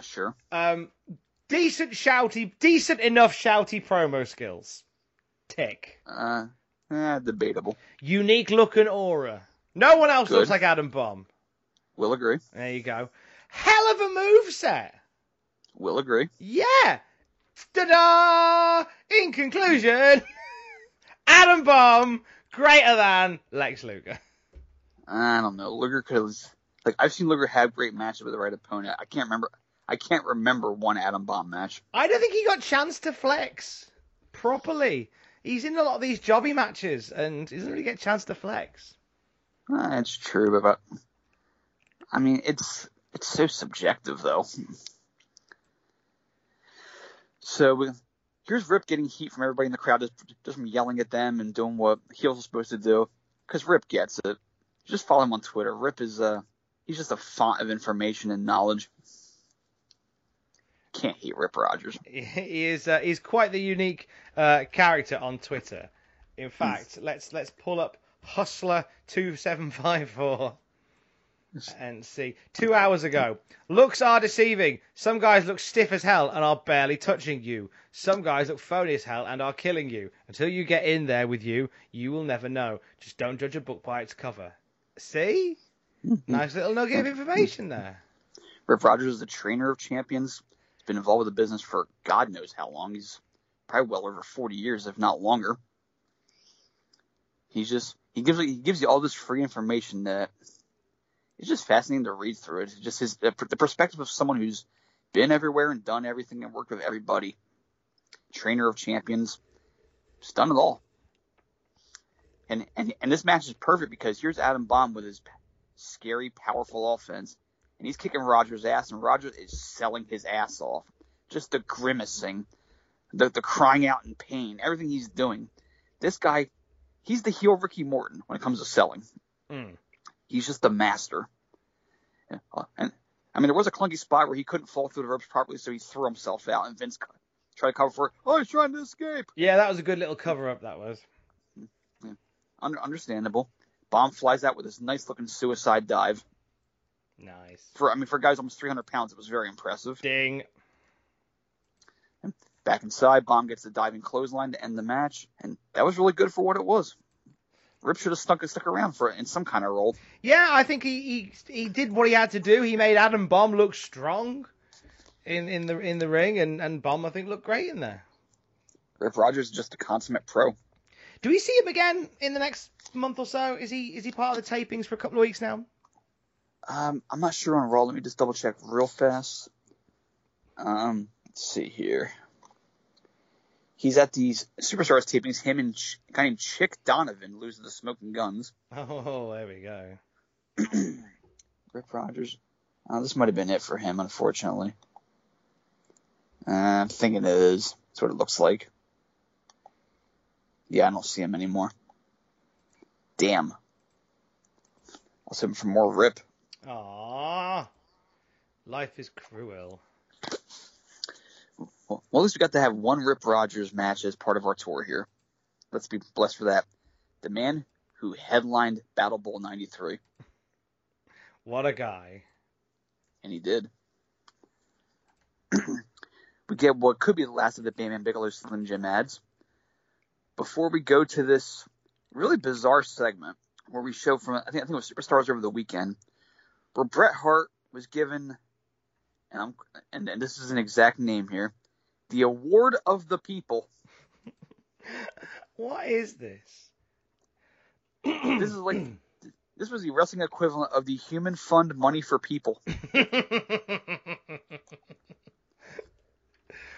Sure. Um, decent shouty, decent enough shouty promo skills. Tick. Uh, eh, debatable. Unique look and aura. No one else Good. looks like Adam Bomb. Will agree. There you go. Hell of a move set. Will agree. Yeah. Ta-da! In conclusion, Adam Bomb greater than Lex Luger. I don't know. Luger could have. Like I've seen Luger have great matches with the right opponent. I can't remember. I can't remember one Adam Bomb match. I don't think he got chance to flex properly. He's in a lot of these jobby matches and he doesn't really get a chance to flex. Uh, it's true, but I mean, it's it's so subjective though. So here's Rip getting heat from everybody in the crowd, just, just from yelling at them and doing what heels are supposed to do. Because Rip gets it. Just follow him on Twitter. Rip is uh he's just a font of information and knowledge. Can't hate Rip Rogers. He is uh, he's quite the unique uh, character on Twitter. In fact, let's let's pull up Hustler two seven five four and see. Two hours ago, looks are deceiving. Some guys look stiff as hell and are barely touching you. Some guys look phony as hell and are killing you. Until you get in there with you, you will never know. Just don't judge a book by its cover. See? Nice little nugget of information there. Rip Rogers is the trainer of champions. Been involved with the business for God knows how long. He's probably well over 40 years, if not longer. He's just he gives he gives you all this free information that it's just fascinating to read through it. It's just his the perspective of someone who's been everywhere and done everything and worked with everybody. Trainer of champions, just done it all. And and and this match is perfect because here's Adam Bomb with his scary, powerful offense, and he's kicking Rogers' ass, and Rogers is selling his ass off. Just the grimacing, the the crying out in pain, everything he's doing. This guy, he's the heel Ricky Morton when it comes to selling. Mm. He's just a master. And, and I mean, there was a clunky spot where he couldn't fall through the ropes properly, so he threw himself out, and Vince tried to cover for it. Oh, he's trying to escape. Yeah, that was a good little cover up. That was. Under, understandable. Bomb flies out with this nice looking suicide dive. Nice. For I mean, for guys almost 300 pounds, it was very impressive. Ding. Back inside, Bomb gets the diving clothesline to end the match, and that was really good for what it was. Rip should have stuck stuck around for in some kind of role. Yeah, I think he, he he did what he had to do. He made Adam Bomb look strong in, in the in the ring, and, and Bomb I think looked great in there. Rip Rogers is just a consummate pro. Do we see him again in the next month or so? Is he is he part of the tapings for a couple of weeks now? Um, I'm not sure on Raw. Let me just double check real fast. Um, let's see here. He's at these Superstars tapings. Him and Ch- a guy named Chick Donovan lose to the Smoking Gunns. Oh, there we go. Rip Rogers. Uh, this might have been it for him, unfortunately. Uh, I'm thinking it is. That's what it looks like. Yeah, I don't see him anymore. Damn. I'll save him for more Rip. Aww. Life is cruel. Well, at least we got to have one Rip Rogers match as part of our tour here. Let's be blessed for that. The man who headlined Battle Bowl 93. What a guy. And he did. we get what could be the last of the Bam Bam Bigelow Slim Jim ads. Before we go to this really bizarre segment where we show from, I think, I think it was Superstars over the weekend, where Bret Hart was given, and, I'm, and, and this is an exact name here, the Award of the People. What is this? this is like this was the wrestling equivalent of the Human Fund Money for People.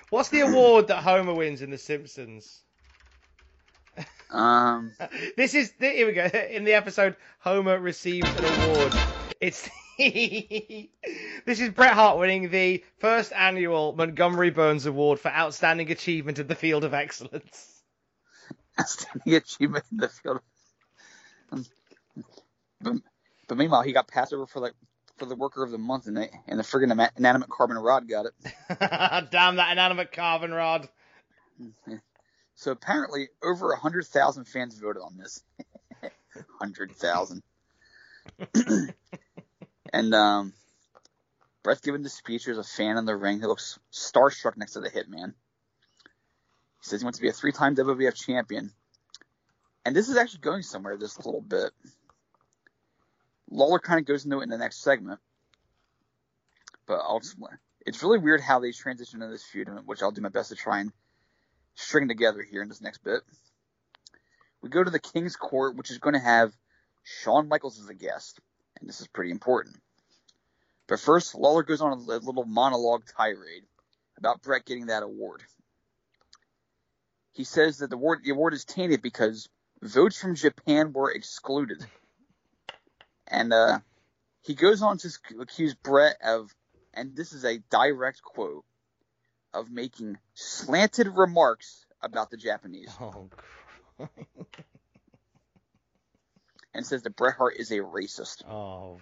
What's the award that Homer wins in The Simpsons? Um, this is here we go. In the episode, Homer receives an award. It's this is Bret Hart winning the first annual Montgomery Burns Award for outstanding achievement in the field of excellence. Outstanding achievement in the field. Of... But, but meanwhile, he got passed over for like for the worker of the month, and the and the friggin' inanimate carbon rod got it. Damn that inanimate carbon rod. So apparently, over a hundred thousand fans voted on this. hundred thousand. And um, Bret's giving the speech. There's a fan in the ring who looks starstruck next to the Hitman. He says he wants to be a three-time WWF champion, and this is actually going somewhere. This little bit. Lawler kind of goes into it in the next segment, but I'll just, it's really weird how they transition into this feud, which I'll do my best to try and string together here in this next bit. We go to the King's Court, which is going to have Shawn Michaels as a guest, and this is pretty important. But first, Lawler goes on a little monologue tirade about Bret getting that award. He says that the award, the award is tainted because votes from Japan were excluded. And uh, he goes on to accuse Bret of, and this is a direct quote, of making slanted remarks about the Japanese. Oh, and says that Bret Hart is a racist. Oh,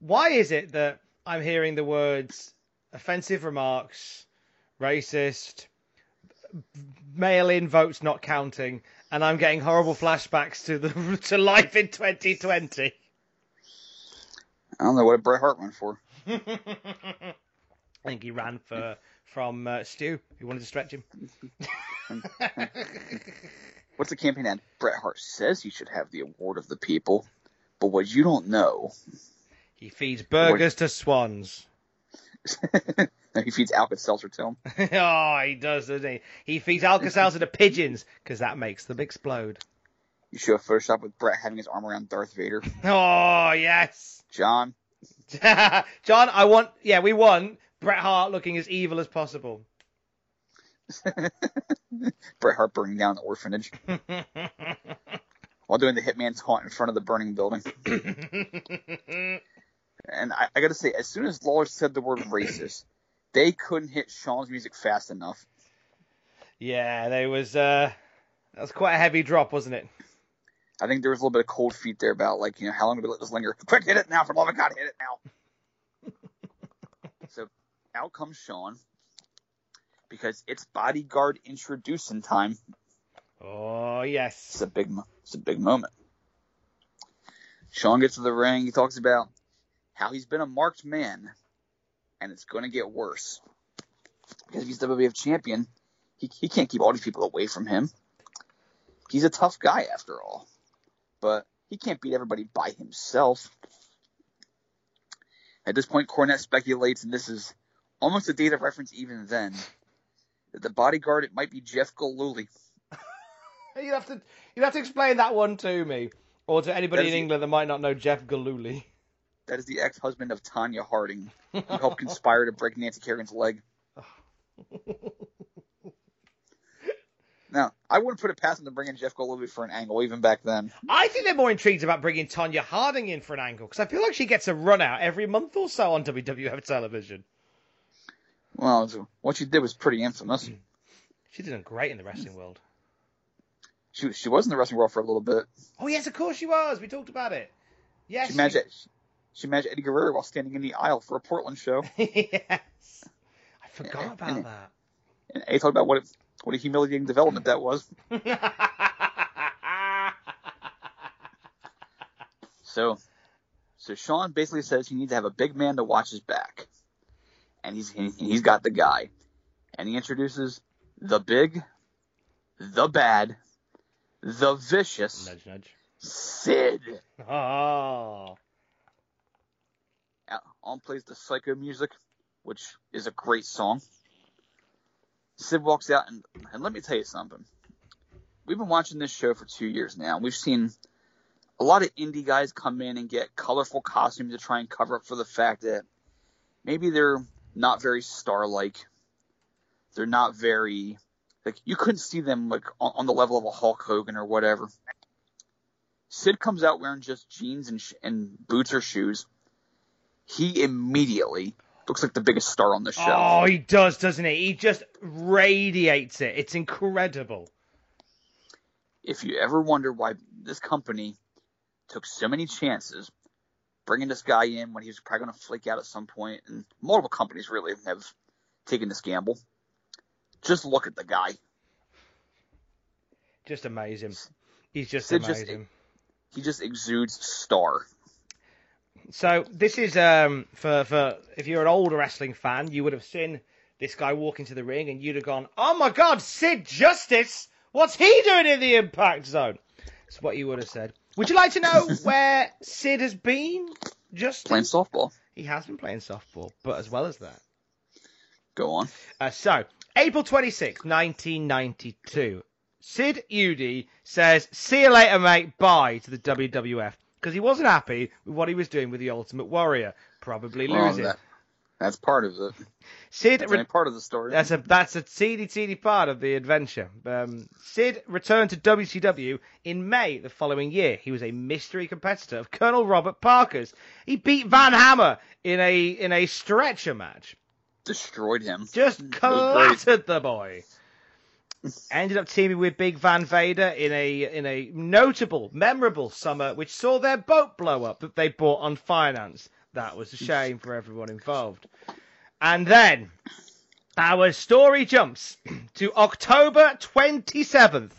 why is it that I'm hearing the words offensive remarks, racist, mail-in votes not counting, and I'm getting horrible flashbacks to the to life in 2020? I don't know what Bret Hart went for. I think he ran for from uh, Stu, who wanted to stretch him. What's the campaign ad? Bret Hart says he should have the award of the people, but what you don't know. He feeds burgers what... to swans. no, he feeds Alka-Seltzer to them. oh, he does, doesn't he? He feeds Alka-Seltzer to pigeons because that makes them explode. You show a Photoshop with Bret having his arm around Darth Vader. Oh yes, John. John, I want. Yeah, we want Bret Hart looking as evil as possible. Bret Hart burning down the orphanage while doing the Hitman's haunt in front of the burning building. and I, I got to say, as soon as Lawler said the word racist, they couldn't hit Shawn's music fast enough. Yeah, there was. Uh, that was quite a heavy drop, wasn't it? I think there was a little bit of cold feet there about like you know how long do we let this linger? Quick, hit it now! For the love of God, hit it now! so out comes Shawn because it's bodyguard introducing time. Oh yes, it's a big, it's a big moment. Shawn gets to the ring. He talks about how he's been a marked man, and it's going to get worse because if he's WWF champion, he he can't keep all these people away from him. He's a tough guy after all. but he can't beat everybody by himself. At this point, Cornette speculates, and this is almost a date of reference even then, the bodyguard it might be Jeff Gillooly. you'd have to you'd have to explain that one to me, or to anybody in is- England that might not know Jeff Gillooly. That is the ex-husband of Tonya Harding, who helped conspire to break Nancy Kerrigan's leg. Now, I wouldn't put it past him to bring in Jeff Gillooly for an angle, even back then. I think they're more intrigued about bringing Tonya Harding in for an angle because I feel like she gets a run out every month or so on WWF television. Well, what she did was pretty infamous. Mm. She's doing great in the wrestling world. She she was in the wrestling world for a little bit. Oh yes, of course she was. We talked about it. Yes. She managed she managed Eddie Guerrero while standing in the aisle for a Portland show. yes. I forgot about And- that. And he talked about what a, what a humiliating development that was. So, so Shawn basically says he needs to have a big man to watch his back, and he's he, he's got the guy, and he introduces the big, the bad, the vicious nudge, nudge. Sid. Oh. On plays the psycho music, which is a great song. Sid walks out, and, and let me tell you something. We've been watching this show for two years now. We've seen a lot of indie guys come in and get colorful costumes to try and cover up for the fact that maybe they're not very star-like. They're not very like you couldn't see them like on, on the level of a Hulk Hogan or whatever. Sid comes out wearing just jeans and, sh- and boots or shoes. He immediately looks like the biggest star on the show. Oh, he does, doesn't he? He just radiates it. It's incredible. if you ever wonder why this company took so many chances bringing this guy in when he was probably going to flake out at some point, and multiple companies really have taken this gamble, just look at the guy. Just amazing. He's just Sid just- amazing. He just exudes star. So this is um for for if you're an older wrestling fan, you would have seen this guy walk into the ring and you'd have gone, "Oh my God, Sid Justice! What's he doing in the Impact Zone?" That's what you would have said. Would you like to know where Sid has been? Just Playing softball. He has been playing softball, but as well as that. Go on. Uh, so, April 26, 1992. Sid Eudy says, see you later, mate, bye to the WWF. Because he wasn't happy with what he was doing with the Ultimate Warrior. Probably losing. that- that's part of it. Sid, That's re- part of the story. that's a that's a teeny teeny part of the adventure. Um, Sid returned to WCW in May the following year. He was a mystery competitor of Colonel Robert Parker's. He beat Van Hammer in a in a stretcher match. Destroyed him. Just clattered the boy. Ended up teaming with Big Van Vader in a in a notable, memorable summer, which saw their boat blow up that they bought on finance. That was a shame for everyone involved. And then our story jumps to October 27th,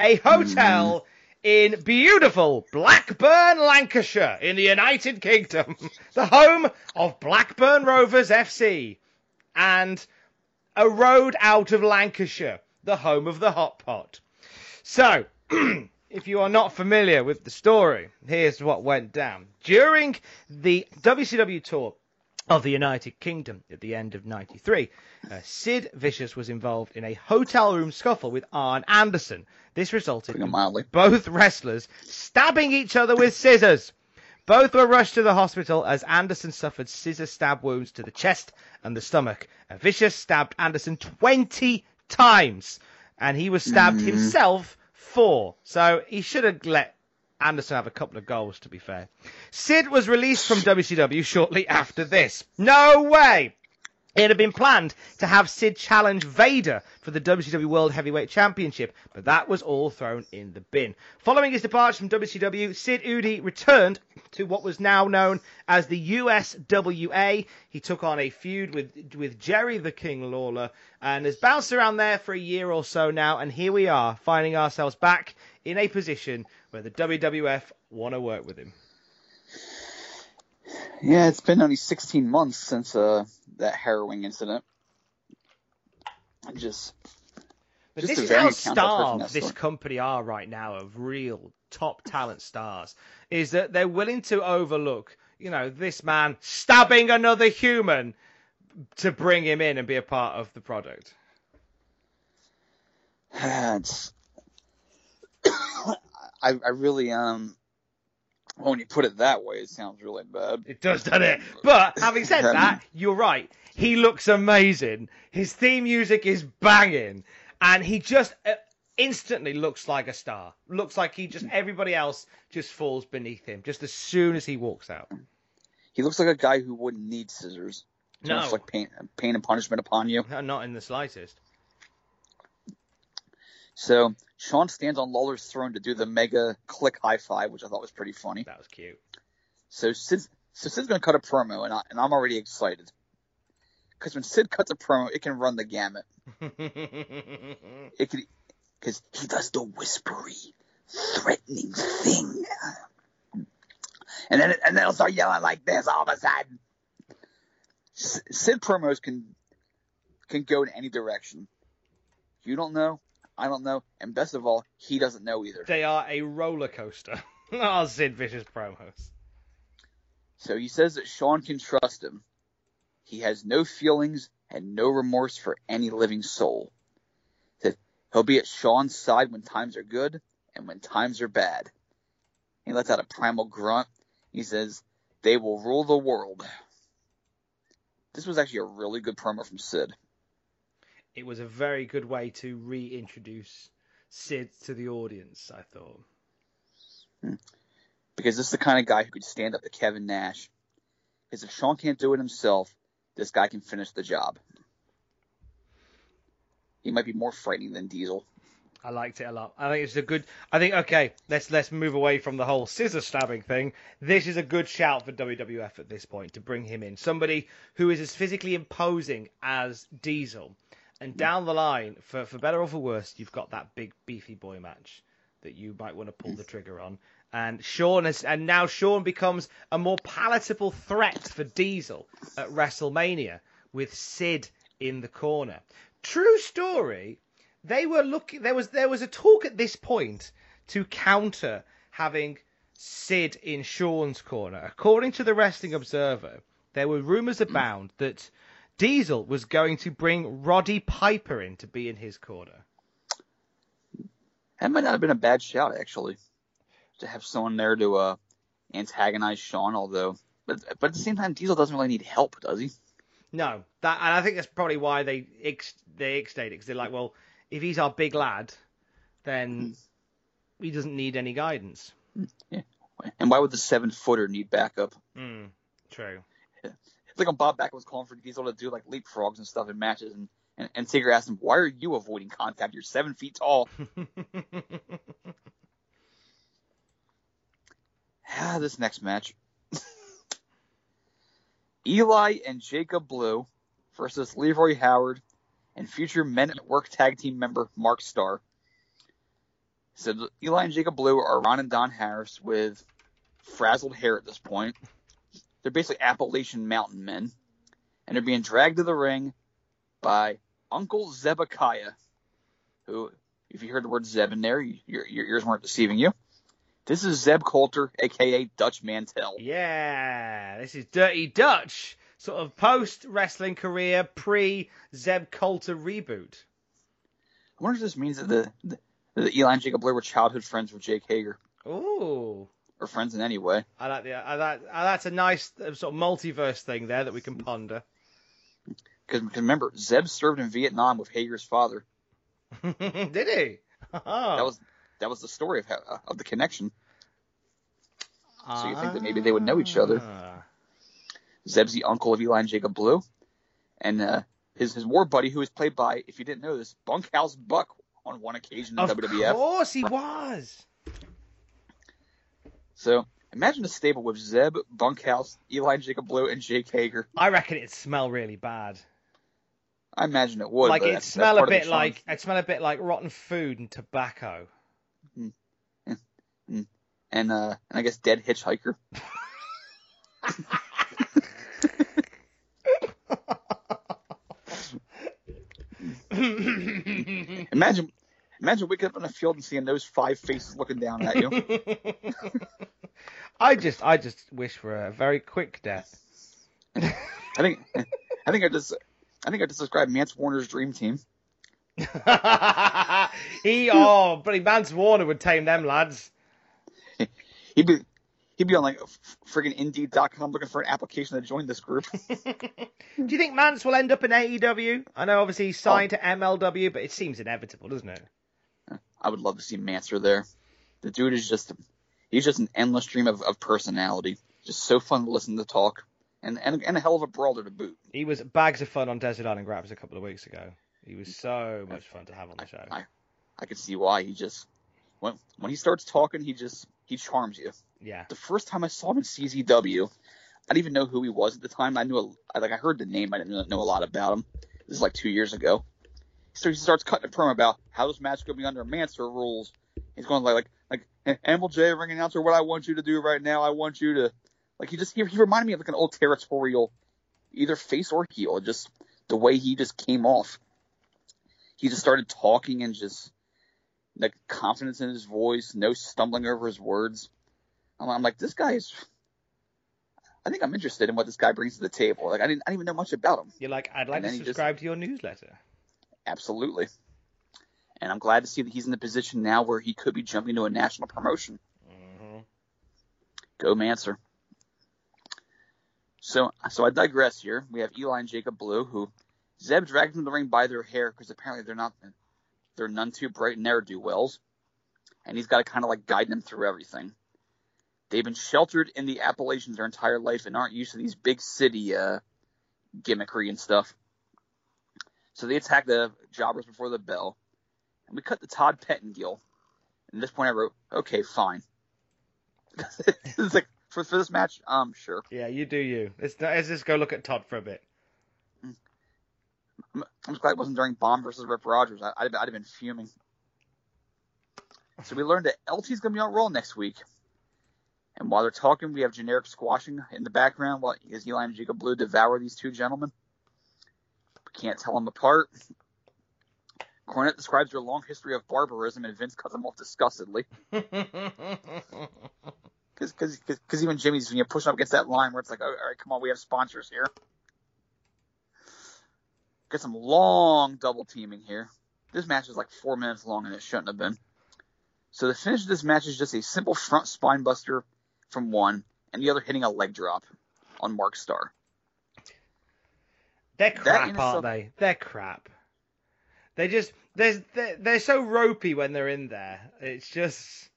a hotel hmm. in beautiful Blackburn, Lancashire, in the United Kingdom, the home of Blackburn Rovers FC, and a road out of Lancashire, the home of the Hot Pot. So, if you are not familiar with the story, here's what went down. During the WCW tour of the United Kingdom at the end of 93, uh, Sid Vicious was involved in a hotel room scuffle with Arn Anderson. This resulted in both wrestlers stabbing each other with scissors. Both were rushed to the hospital as Anderson suffered scissor stab wounds to the chest and the stomach. Uh, Vicious stabbed Anderson 20 times, and he was stabbed himself four. So he should have let Anderson have a couple of goals, to be fair. Sid was released from WCW shortly after this. No way! It had been planned to have Sid challenge Vader for the WCW World Heavyweight Championship, but that was all thrown in the bin. Following his departure from WCW, Sid Eudy returned to what was now known as the USWA. He took on a feud with with Jerry the King Lawler and has bounced around there for a year or so now, and here we are, finding ourselves back in a position where the WWF want to work with him. Yeah, it's been only 16 months since uh, that harrowing incident. Just But Just this is how variant count I've heard from starved this company are right now of real top talent stars. Is that they're willing to overlook, you know, this man stabbing another human to bring him in and be a part of the product. it's I, I really um when you put it that way, it sounds really bad. It does, doesn't it? But having said that, you're right. He looks amazing. His theme music is banging, and he just uh, instantly looks like a star. Looks like he just everybody else just falls beneath him just as soon as he walks out. He looks like a guy who wouldn't need scissors. No. inflict pain, pain and punishment upon you. No, Not in the slightest. So Shawn stands on Lawler's throne to do the mega click high five, which I thought was pretty funny. That was cute. So Sid, so Sid's gonna cut a promo, and I, and I'm already excited because when Sid cuts a promo, it can run the gamut. It could, because he does the whispery, threatening thing, and then and then he'll start yelling like this all of a sudden. Sid promos can can go in any direction. You don't know, I don't know, and best of all, he doesn't know either. they are a roller coaster. oh, Sid Vicious promos. So he says that Shawn can trust him. He has no feelings and no remorse for any living soul. That he'll be at Shawn's side when times are good and when times are bad. He lets out a primal grunt. He says, they will rule the world. This was actually a really good promo from Sid. It was a very good way to reintroduce Sid to the audience. I thought. Hmm. Because this is the kind of guy who could stand up to Kevin Nash. Because if Shawn can't do it himself, this guy can finish the job. He might be more frightening than Diesel. I liked it a lot. I think it's a good. I think okay. Let's let's move away from the whole scissor stabbing thing. This is a good shout for WWF at this point to bring him in. Somebody who is as physically imposing as Diesel, and down the line, for for better or for worse, you've got that big beefy boy match that you might want to pull the trigger on. And Shawn has, and now Shawn becomes a more palatable threat for Diesel at WrestleMania with Sid in the corner. True story they were looking there was there was a talk at this point to counter having Sid in Shawn's corner. According to the Wrestling Observer, there were rumors abound that Diesel was going to bring Roddy Piper in to be in his corner. That might not have been a bad shout, actually, to have someone there to uh, antagonize Shawn. Although, but but at the same time, Diesel doesn't really need help, does he? No, that and I think that's probably why they ex, they ixed it because they're like, well, if he's our big lad, then he doesn't need any guidance. And why would the seven footer need backup? Mm, true. It's like when Bob Backlund was calling for Diesel to do like leapfrogs and stuff in matches, and and, and Taker asked him, "Why are you avoiding contact? You're seven feet tall." ah, this next match. Eli and Jacob Blue versus Leroy Howard and future Men at Work tag team member Mark Starr. So Eli and Jacob Blue are Ron and Don Harris with frazzled hair at this point. They're basically Appalachian mountain men. And they're being dragged to the ring by Uncle Zebekiah, who, if you heard the word Zeb in there, your, your ears weren't deceiving you. This is Zeb Colter, aka Dutch Mantell. Yeah, this is Dirty Dutch, sort of post wrestling career, pre Zeb Colter reboot. I wonder if this means that the, the, Eli and Jacob Blue were childhood friends with Jake Hager, Ooh, or friends in any way. I like the, I like, I, that's a nice uh, sort of multiverse thing there that we can ponder. Because remember, Zeb served in Vietnam with Hager's father. Did he? That was that was the story of how, of the connection. So you think that maybe they would know each other? Ah. Zeb's the uncle of Eli and Jacob Blue, and uh, his his war buddy, who was played by, if you didn't know this, Bunkhouse Buck on one occasion in Of WWF. course he was. So imagine a stable with Zeb, Bunkhouse, Eli Jacob Blue, and Jake Hager. I reckon it'd smell really bad. I imagine it would. like that's smell a part of the bit like it'd smell a bit like rotten food and tobacco. and uh, and I guess dead hitchhiker. Imagine, imagine waking up in a field and seeing those five faces looking down at you. I just, I just wish for a very quick death. I think, I think I just, I think I just described Mance Warner's dream team. he, oh, bloody Mance Warner would tame them lads. He'd be, he'd be on like friggin' Indeed.com looking for an application to join this group. Do you think Mance will end up in AEW? I know obviously he's signed oh. to MLW, but it seems inevitable, doesn't it? I would love to see Manser there. The dude is just, he's just an endless stream of, of personality. Just so fun to listen to talk. And, and, and a hell of a brawler to boot. He was bags of fun on Desert Island Graps a couple of weeks ago. He was so much fun to have on the show. I, I, I can see why. He just when when he starts talking, he just he charms you. Yeah. The first time I saw him in CZW, I didn't even know who he was at the time. I knew a, like I heard the name, I didn't know a lot about him. This is like two years ago. So he starts cutting a promo about how this match could be under Mansoor rules. He's going like like like MLJ ring announcer, what I want you to do right now, I want you to like he just he, he reminded me of like an old territorial, either face or heel. Just the way he just came off he just started talking and just like confidence in his voice, no stumbling over his words. I'm, like, this guy is. I think I'm interested in what this guy brings to the table. Like I didn't, I didn't even know much about him. You're like, I'd like to subscribe just, to your newsletter. Absolutely. And I'm glad to see that he's in the position now where he could be jumping to a national promotion. Mm-hmm. Go Manser. So, so I digress here. We have Eli and Jacob Blue, who Zeb dragged them to the ring by their hair because apparently they're not they're none too bright and ne'er do wells, and he's got to kind of like guide them through everything. They've been sheltered in the Appalachians their entire life and aren't used to these big city uh, gimmickry and stuff. So they attack the jobbers before the bell, and we cut the Todd Pettengill. And at this point, I wrote, "Okay, fine." it's like for for this match, um, sure. Yeah, you do you. Let's, let's just go look at Todd for a bit. I'm, just glad it wasn't during Bomb versus Rip Rogers. I, would have been fuming. So we learned that LT's going to be on Raw next week. And while they're talking, we have generic squashing in the background while as Eli and Jacob Blue devour these two gentlemen. Can't tell them apart. Cornette describes their long history of barbarism, and Vince cuts them off disgustedly. Because even Jimmy's you know, pushing up against that line where it's like, oh, all right, come on, we have sponsors here. Get some long double teaming here. This match is like four minutes long and it shouldn't have been. So the finish of this match is just a simple front spine buster from one and the other hitting a leg drop on Mark Starr. They're crap, aren't they? They're crap. They just they're, they're they're so ropey when they're in there. It's just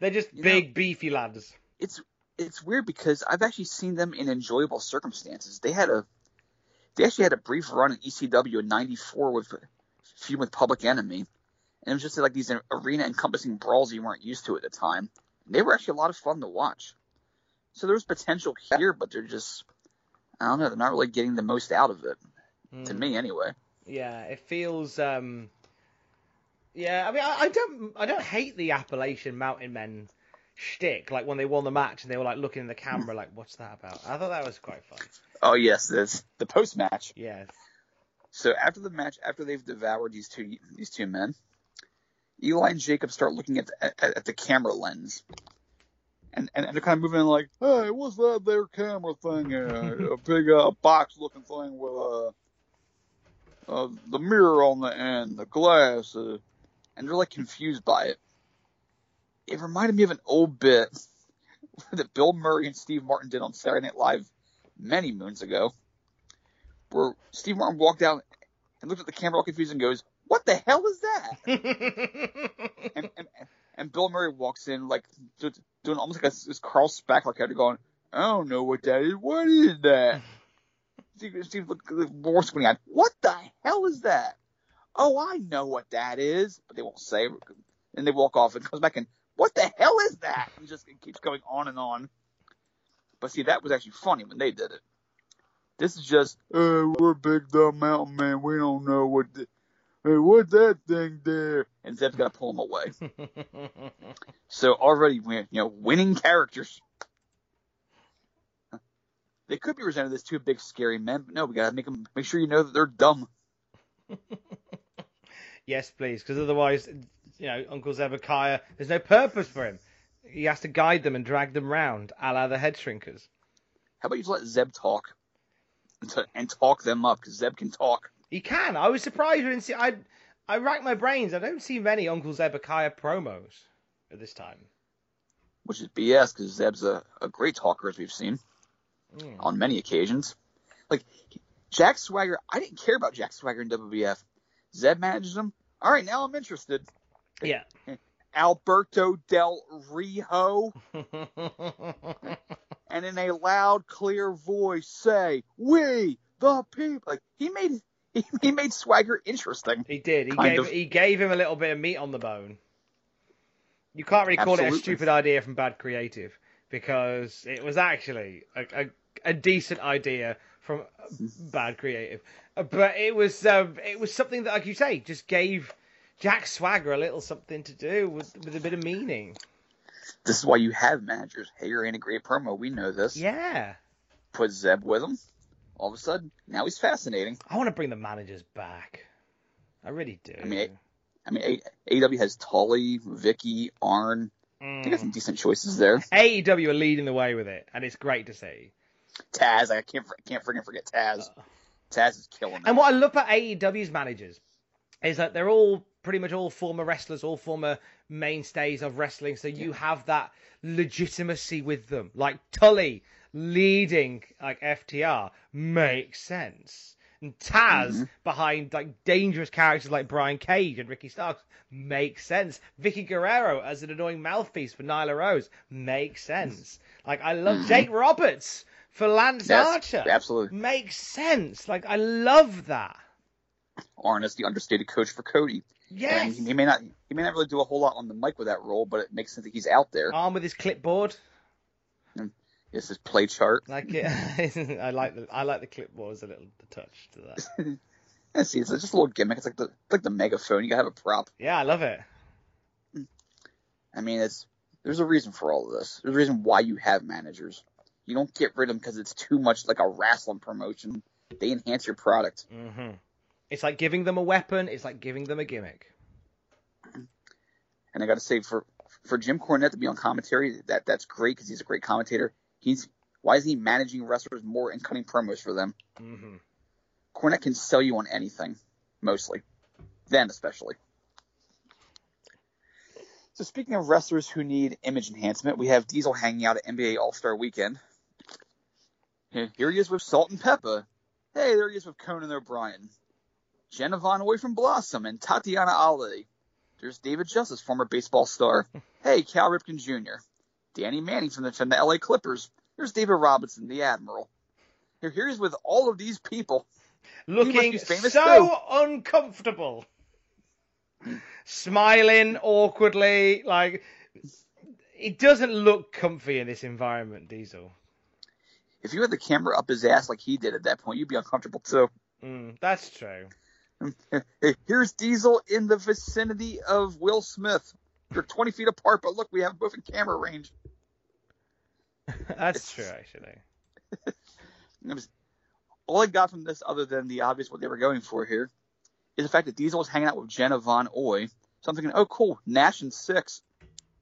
they're just you big know, beefy lads. It's it's weird because I've actually seen them in enjoyable circumstances. They had a they actually had a brief run in ECW in '94 with feud with Public Enemy, and it was just like these arena encompassing brawls you weren't used to at the time. They were actually a lot of fun to watch. So there was potential here, but they're just I don't know, they're not really getting the most out of it. Mm. To hmm. me, anyway. Yeah, it feels. um Yeah, I mean, I, I don't, I don't hate the Appalachian Mountain Men shtick. Like when they won the match and they were like looking in the camera, like, "What's that about?" I thought that was quite fun. Oh yes, there's the post match. Yes. So after the match, after they've devoured these two these two men, Eli and Jacob start looking at the, at, at the camera lens, and, and they're kind of moving like, "Hey, what's that there camera thing? Uh, a big uh, box looking thing with uh, uh, the mirror on the end, the glass," uh, and they're like confused by it. It reminded me of an old bit that Bill Murray and Steve Martin did on Saturday Night Live many moons ago, where Steve Martin walked out and looked at the camera all confused and goes, "What the hell is that?" and, and, and Bill Murray walks in like doing almost like a this Carl Spackler character, going, "I don't know what that is. What is that?" Steve, Steve looked more squinty eyed. What the hell is that? Oh, I know what that is, but they won't say. And they walk off and comes back and, what the hell is that? And just it keeps going on and on. But see, that was actually funny when they did it. This is just, uh, we're big dumb mountain man. We don't know what. Hey, what's that thing there? And Zeb's got to pull him away. so already, you know, winning characters. They could be presented as two big scary men, but no, we gotta make them make sure you know that they're dumb. Yes, please, because otherwise, you know, Uncle Zebekiah, there's no purpose for him. He has to guide them and drag them round, a la the head shrinkers. How about you just let Zeb talk and, t- and talk them up because Zeb can talk. He can. I was surprised we didn't see. I I racked my brains. I don't see many Uncle Zebekiah promos at this time. which is BS because Zeb's a, a great talker as we've seen Mm. on many occasions. Like Jack Swagger, I didn't care about Jack Swagger in WWF. Zeb manages him. All right, now I'm interested. Yeah. Alberto Del Rio, and in a loud, clear voice, say, "We the people." Like he made he, he made Swagger interesting. He did. He gave of. he gave him a little bit of meat on the bone. You can't really call it a stupid idea from Bad Creative because it was actually a, a, a decent idea from Bad Creative, but it was um, it was something that, like you say, just gave Jack Swagger a little something to do with with a bit of meaning. This is why you have managers. Hager ain't a great promo. We know this. Yeah, Put Zeb with him. All of a sudden, now he's fascinating. I want to bring the managers back. I really do. I mean, I mean, AEW has Tully, Vickie, Arn. They got some mm. decent choices there. AEW are leading the way with it, and it's great to see. Taz, I can't, fr- can't freaking forget Taz. Uh. Taz is killing it. And what I love about AEW's managers is that they're all pretty much all former wrestlers, all former mainstays of wrestling. So you have that legitimacy with them. Like Tully leading like FTR makes sense. And Taz Mm-hmm. behind like dangerous characters like Brian Cage and Ricky Starks makes sense. Vickie Guerrero as an annoying mouthpiece for Nyla Rose makes sense. Like I love Jake Roberts for Lance Mm-hmm. Yes, Archer. absolutely. Makes sense. Like I love that. Arn is the understated coach for Cody. Yes. And he, he may not he may not really do a whole lot on the mic with that role, but it makes sense that he's out there. Arn with his clipboard. It's his play chart. Like it, I like the I like the clipboard as a little touch to that. And see, it's just a little gimmick. It's like the like the megaphone. You gotta have a prop. Yeah, I love it. I mean, it's there's a reason for all of this. There's a reason why you have managers. You don't get rid of them because it's too much like a wrestling promotion. They enhance your product. hmm It's like giving them a weapon. It's like giving them a gimmick. And I got to say, for for Jim Cornette to be on commentary, that that's great because he's a great commentator. He's why is he managing wrestlers more and cutting promos for them? hmm Cornette can sell you on anything, mostly, then especially. So speaking of wrestlers who need image enhancement, we have Diesel hanging out at NBA All Star Weekend. Here he is with Salt and Pepper. Hey, there he is with Conan O'Brien. Jenna Von Oy from Blossom and Tatyana Ali. There's David Justice, former baseball star. Hey, Cal Ripken Jr. Danny Manning from the, from the LA Clippers. Here's David Robinson, the Admiral. Here, he's with all of these people. Looking famous so uncomfortable. Smiling awkwardly, like it doesn't look comfy in this environment, Diesel. If you had the camera up his ass like he did at that point, you'd be uncomfortable too. Mm, that's true. Here's Diesel in the vicinity of Will Smith. They're 20 feet apart, but look, we have both in camera range. That's true, actually. It was- all I got from this, other than the obvious what they were going for here, is the fact that Diesel was hanging out with Jenna Von Oy. So I'm thinking, oh, cool, Nash and six.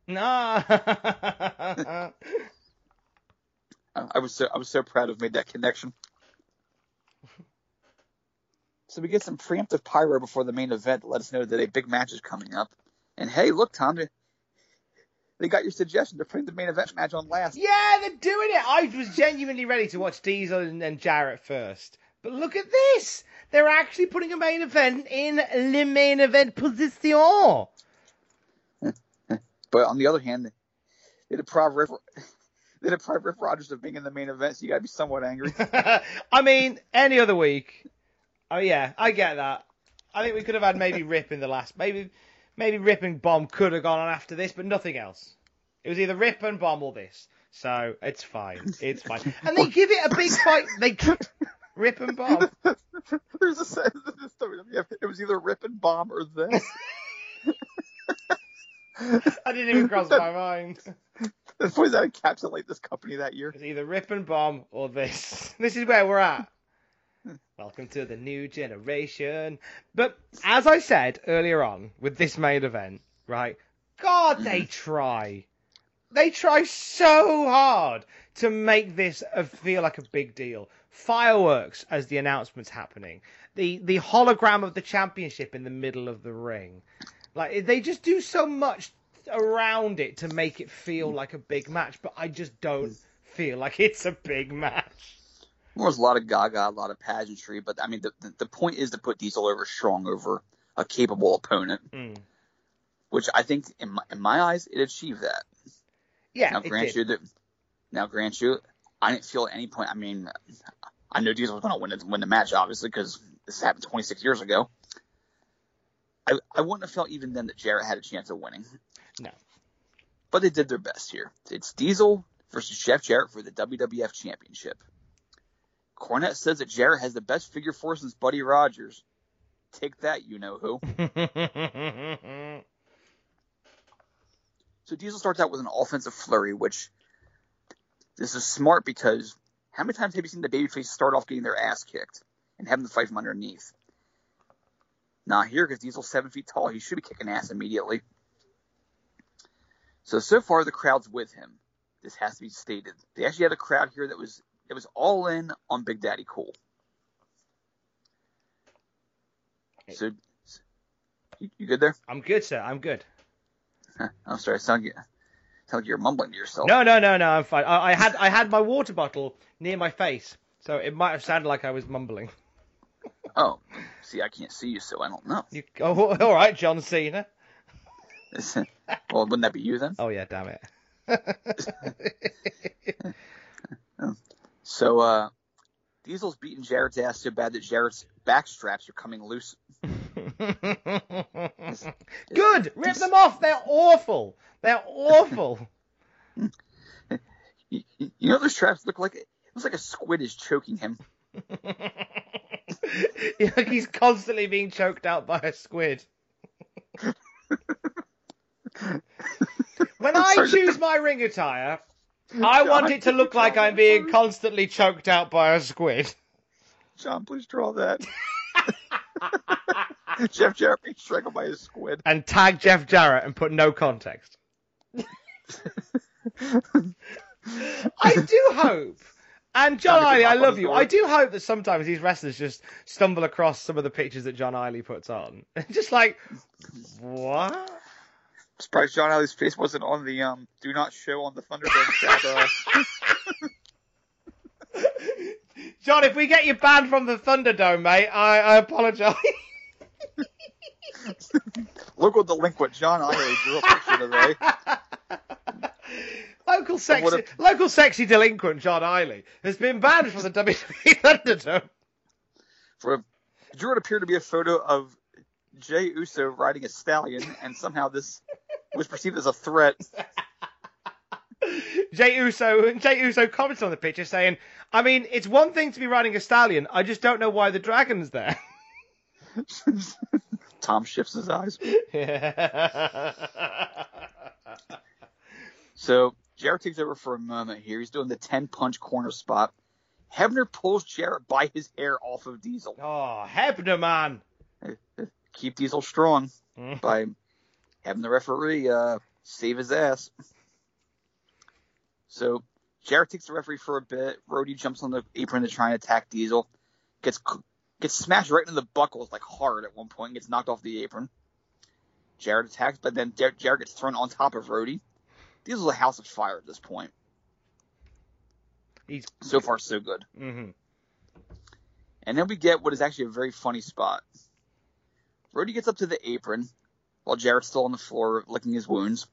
Nah. I I was so I was so proud to have made that connection. So we get some preemptive pyro before the main event to let us know that a big match is coming up. And hey, look, Tom, they- they got your suggestion. They're putting the main event match on last. Yeah, they're doing it. I was genuinely ready to watch Diesel and, and Jarrett first. But look at this. They're actually putting a main event in the main event position. But on the other hand, they deprive Rip, they deprive Rip Rogers of being in the main event, so you got to be somewhat angry. I mean, any other week. Oh yeah, I get that. I think we could have had maybe Rip in the last. Maybe, maybe Rip and Bomb could have gone on after this, but nothing else. It was either Rip and Bomb or this. So it's fine. It's fine. And they give it a big fight. They Rip and Bomb. There's a this story. It was either Rip and Bomb or this. I didn't even cross my mind. That's that encapsulate this company that year. It's either Rip and Bomb or this. This is where we're at. Welcome to the new generation. But as I said earlier on with this main event, right? God, they try. They try so hard to make this a, feel like a big deal. Fireworks as the announcement's happening. The the hologram of the championship in the middle of the ring. Like they just do so much around it to make it feel like a big match, but I just don't mm. feel like it's a big match. There was a lot of gaga, a lot of pageantry, but I mean, the, the, the point is to put Diesel over strong over a capable opponent, Mm. which I think, in my, in my eyes, it achieved that. Yeah, now, it grant did. you that. Now, grant you, I didn't feel at any point. I mean, I know Diesel was going to win win the match, obviously, because this happened 26 years ago. I, I wouldn't have felt even then that Jarrett had a chance of winning. No. But they did their best here. It's Diesel versus Jeff Jarrett for the WWF Championship. Cornette says that Jarrett has the best figure four since Buddy Rogers. Take that, you know who. So Diesel starts out with an offensive flurry, which this is smart because how many times have you seen the babyface start off getting their ass kicked and having to fight from underneath? Not here because Diesel's seven feet tall. He should be kicking ass immediately. So so far the crowd's with him. This has to be stated. They actually had a crowd here that was that was all in on Big Daddy Cool. So you, you good there? I'm good, sir. I'm good. I'm sorry. Sound sound like you're mumbling to yourself. No, no, no, no. I'm fine. I, I had I had my water bottle near my face, so it might have sounded like I was mumbling. Oh, see, I can't see you, so I don't know. You, oh, all right, John Cena. well, wouldn't that be you then? Oh yeah, damn it. Oh. So, uh, Diesel's beating Jarrett's ass so bad that Jarrett's back straps are coming loose. Good. Rip them off. They're awful. They're awful. You, you know those straps look like it looks like a squid is choking him. like he's constantly being choked out by a squid. when I choose my ring attire, I want it to look like I'm being constantly choked out by a squid. John, please draw that. Jeff Jarrett being strangled by a squid. And tag Jeff Jarrett and put no context. I do hope. And John Trying to Iley, get I love you. I do hope that sometimes these wrestlers just stumble across some of the pictures that John Iley puts on. just like, what? Surprised John Alley's face wasn't on the um do not show on the Thunderdome tab. Uh, John, if we get you banned from the Thunderdome, mate, I, I apologise. local delinquent John Alley drew a picture today. local sexy, what local sexy delinquent John Iley has been banned from the WWE Thunderdome. For drew what appeared to be a photo of Jay Uso riding a stallion, and somehow this was perceived as a threat. Jay Uso, Jay Uso commented on the picture saying, "I mean, it's one thing to be riding a stallion. I just don't know why the dragon's there." Tom shifts his eyes. So Jarrett takes over for a moment here. He's doing the 10 punch corner spot. Hebner pulls Jarrett by his hair off of Diesel. oh, Hebner, man. Keep Diesel strong Mm. by having the referee uh, save his ass. So Jarrett takes the referee for a bit. Roadie jumps on the apron to try and attack Diesel. Gets gets smashed right into the buckles like hard at one point. and Gets knocked off the apron. Jarrett attacks, but then Jar- Jarrett gets thrown on top of Roadie. Diesel's a house of fire at this point. He's So far, so good. hmm And then we get what is actually a very funny spot. Roadie gets up to the apron while Jarrett's still on the floor licking his wounds.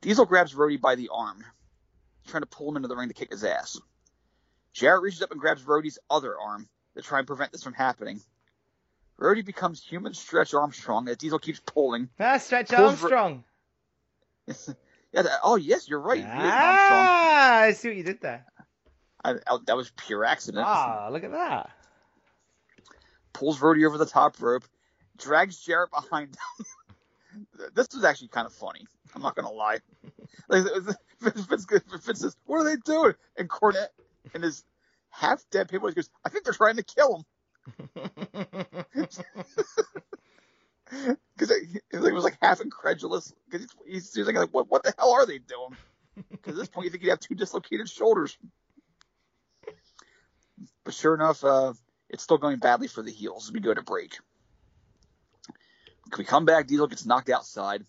Diesel grabs Roadie by the arm, trying to pull him into the ring to kick his ass. Jarrett reaches up and grabs Roadie's other arm to try and prevent this from happening. Roadie becomes human stretch Armstrong as Diesel keeps pulling. Ah, Stretch Ro- Armstrong. Yeah, that- oh yes, you're right. Ah, I see what you did there. I, I- that was pure accident. Ah, look at that. pulls Roadie over the top rope, drags Jarrett behind him. This was actually kind of funny. I'm not gonna lie. Like, says, "What are they doing?" And Cornette, in his half dead people. Goes, I think they're trying to kill him. Because he was like half incredulous. Because he's, he's like, what, what the hell are they doing? Because at this point, you think he'd have two dislocated shoulders. But sure enough, uh, it's still going badly for the heels as we go to break. We come back? Diesel gets knocked outside.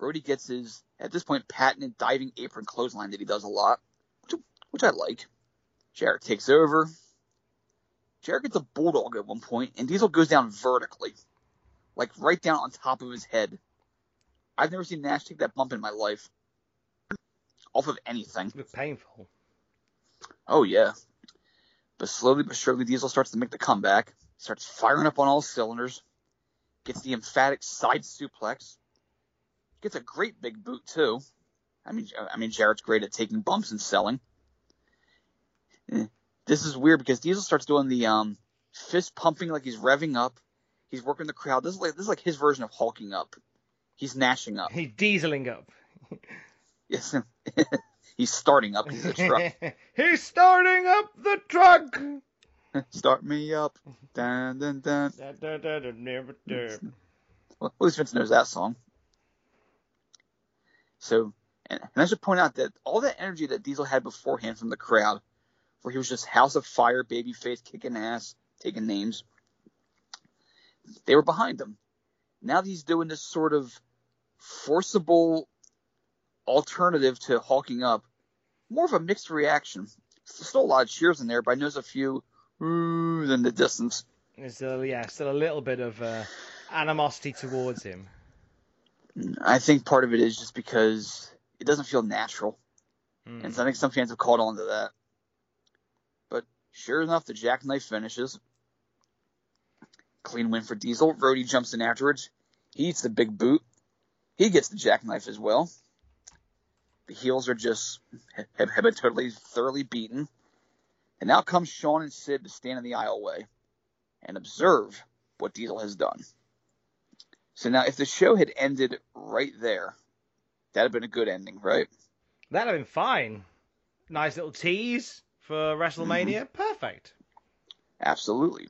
Roadie gets his, at this point, patented diving apron clothesline that he does a lot, which, which I like. Jarrett takes over. Jarrett gets a bulldog at one point, and Diesel goes down vertically, like right down on top of his head. I've never seen Nash take that bump in my life. Off of anything. It's painful. Oh, yeah. But slowly but surely, Diesel starts to make the comeback, starts firing up on all cylinders, gets the emphatic side suplex, gets a great big boot too. I mean, I mean, Jarrett's great at taking bumps and selling. Eh, this is weird because Diesel starts doing the um, fist pumping like he's revving up. He's working the crowd. This is like this is like his version of hulking up. He's gnashing up. He's dieseling up. yes, he's starting up the truck. he's starting up the truck. Start me up. Dun dun dun. dun, dun, dun, dun, dun, dun. Well, at least Vince knows that song. So, and, and I should point out that all that energy that Diesel had beforehand from the crowd, where he was just House of Fire, babyface, kicking ass, taking names, they were behind him. Now that he's doing this sort of forcible alternative to hulking up, more of a mixed reaction. Still a lot of cheers in there, but I notice a few oohs in the distance. There's still, yeah, still a little bit of uh, animosity towards him. I think part of it is just because it doesn't feel natural. Hmm. And so I think some fans have caught on to that. But sure enough, the jackknife finishes. Clean win for Diesel. Roadie jumps in afterwards. He eats the big boot. He gets the jackknife as well. The heels are just have, have been totally thoroughly beaten. And now comes Shawn and Sid to stand in the aisleway and observe what Diesel has done. So now, if the show had ended right there, that'd have been a good ending, right? That'd have been fine. Nice little tease for WrestleMania. Mm-hmm. Perfect. Absolutely.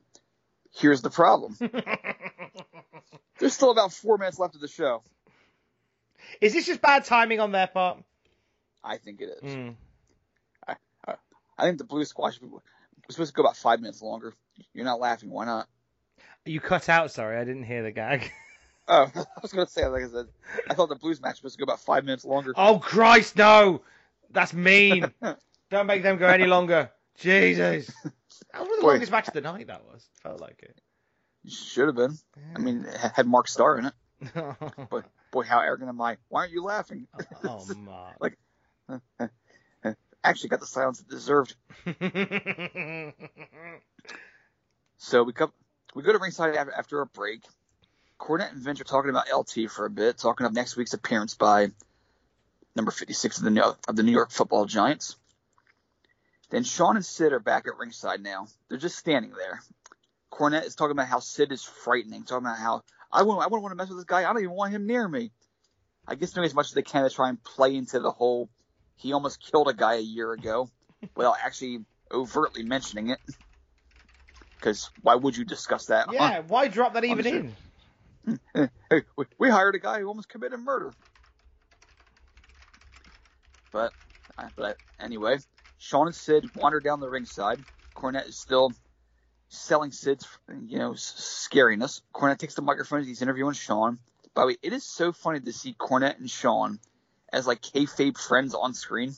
Here's the problem. There's still about four minutes left of the show. Is this just bad timing on their part? I think it is. Mm. I, think the Blue Squash was supposed to go about five minutes longer. You're not laughing. Why not? You cut out. Sorry, I didn't hear the gag. Oh, I was gonna say, like I said, I thought the Blues match was supposed to go about five minutes longer. Oh Christ, no! That's mean. Don't make them go any longer. Jesus. That was one of the Boy. longest match of the night. That was. Felt like it. Should have been. I mean, it had Mark Starr in it. But boy, how arrogant am I? Why aren't you laughing? oh Mark. like, actually got the silence it deserved. So we come, we go to ringside after, after a break. Cornette and Vince are talking about LT for a bit, talking of next week's appearance by number 56 of the New, of the New York Football Giants. Then Shawn and Sid are back at ringside now. They're just standing there. Cornette is talking about how Sid is frightening, talking about how I wouldn't, I wouldn't want to mess with this guy. I don't even want him near me. I guess doing as much as they can to try and play into the whole he almost killed a guy a year ago without actually overtly mentioning it. Because why would you discuss that? Yeah, why drop that even in? Hey, we, we hired a guy who almost committed murder. But, uh, but anyway, Shawn and Sid wander down the ringside. Cornette is still selling Sid's, you know, scariness. Cornette takes the microphone as he's interviewing Shawn. By the way, it is so funny to see Cornette and Shawn as like kayfabe friends on screen,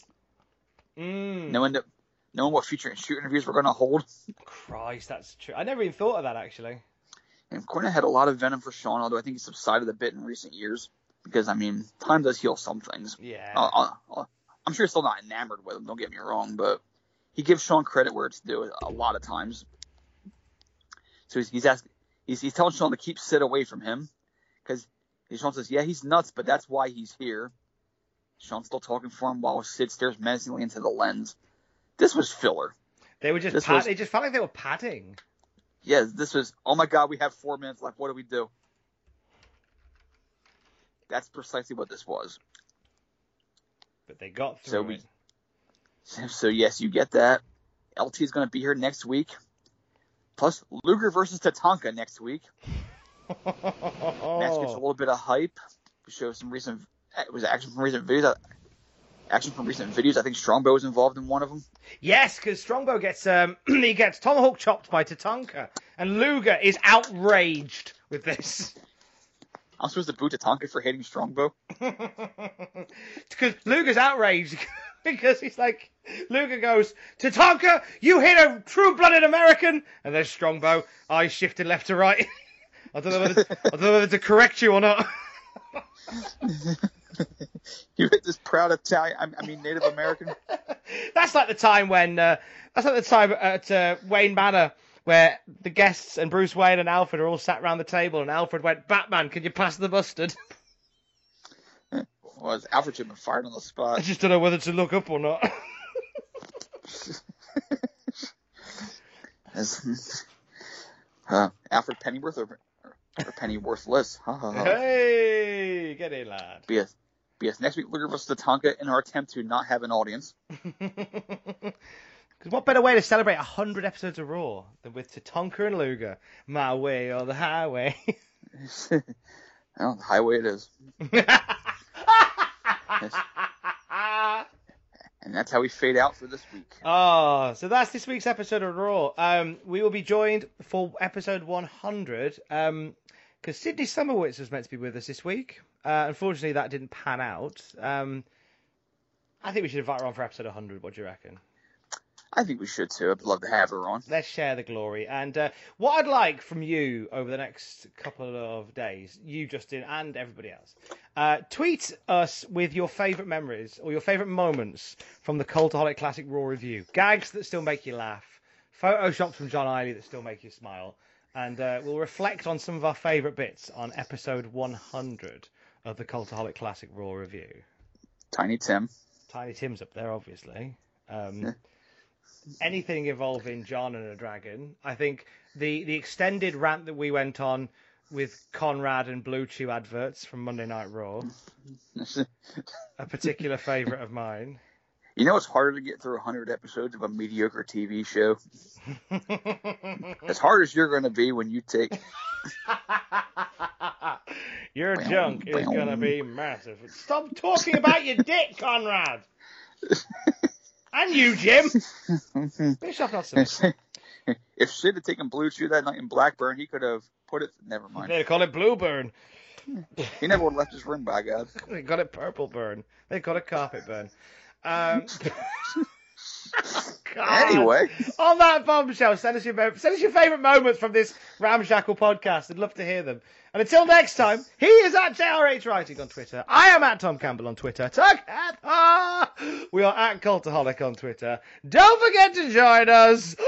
Mm. knowing that, knowing what future shoot interviews we're going to hold. Christ, that's true. I never even thought of that actually. And Cornette had a lot of venom for Shawn, although I think he subsided a bit in recent years. Because I mean, time does heal some things. Yeah. Uh, uh, uh, I'm sure he's still not enamored with him. Don't get me wrong, but he gives Shawn credit where it's due a lot of times. So he's, he's asking, he's, he's telling Shawn to keep Sid away from him because Shawn says, "Yeah, he's nuts, but that's why he's here." Shawn's still talking for him while Sid stares menacingly into the lens. This was filler. They were just This pad- was- it just felt like they were padding. Yeah, this was. Oh my God, we have four minutes left. What do we do? That's precisely what this was. But they got through So we- it. So, so yes, you get that. LT is going to be here next week. Plus, Luger versus Tatanka next week. Match gets a little bit of hype. We show some recent, it was action from recent videos. Action from recent videos. I think Strongbow was involved in one of them. Yes, because Strongbow gets um he gets tomahawk chopped by Tatanka, and Luger is outraged with this. I'm supposed to boo Tatanka for hating Strongbow. Because Luger's outraged because he's like, Luger goes, Tatanka, you hit a true-blooded American, and there's Strongbow, eyes shifted left to right. I don't know whether I don't know whether to correct you or not. You hit this proud Italian, I mean Native American. That's like the time when uh, that's like the time at uh, Wayne Manor where the guests and Bruce Wayne and Alfred are all sat around the table, and Alfred went, "Batman, can you pass the mustard?" Was Alfred should have been fired on the spot. I just don't know whether to look up or not. As- uh, Alfred Pennyworth or, or Pennyworthless. Ha ha ha. hey, get in, lad. BS. BS. Next week, Luger versus Tatanka in our attempt to not have an audience. Because what better way to celebrate 100 episodes of Raw than with Tatanka and Luger? My way or the highway. well, the highway it is. And that's how we fade out for this week. Oh, so that's this week's episode of Raw. Um, we will be joined for episode 100 um, because Sydney Summerwitz was meant to be with us this week. Uh, unfortunately, that didn't pan out. Um, I think we should invite her on for episode 100. What do you reckon? I think we should too. I'd love to have her on. Let's share the glory. And uh, what I'd like from you over the next couple of days, you, Justin, and everybody else, uh, tweet us with your favourite memories or your favourite moments from the Cultaholic Classic Raw review. Gags that still make you laugh, photoshops from John Iley that still make you smile. And uh, we'll reflect on some of our favourite bits on episode 100 of the Cultaholic Classic Raw review. Tiny Tim. Tiny Tim's up there, obviously. Um, anything involving John and a dragon. I think the the extended rant that we went on with Conrad and Blue Chew adverts from Monday Night Raw, a particular favourite of mine. You know it's harder to get through 100 episodes of a mediocre TV show? as hard as you're going to be when you take. Your junk is gonna be massive. Stop talking about your dick, Conrad. and you, Jim. Bischoff not so much. if Sid had taken Blue Chew that night in Blackburn, he could have put it. Never mind. They call it blue burn. He never would have left his ring, by God. They got it purple burn. They got it carpet burn. Um, God. Anyway. on that bombshell, send us your send us your favourite moments from this ramshackle podcast. I'd love to hear them. And until next time, he is at JRH Writing on Twitter. I am at Tom Campbell on Twitter. Together, we are at Cultaholic on Twitter. Don't forget to join us.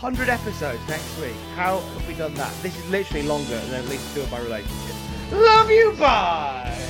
100 episodes next week. How have we done that? This is literally longer than at least two of my relationships. Love you, bye.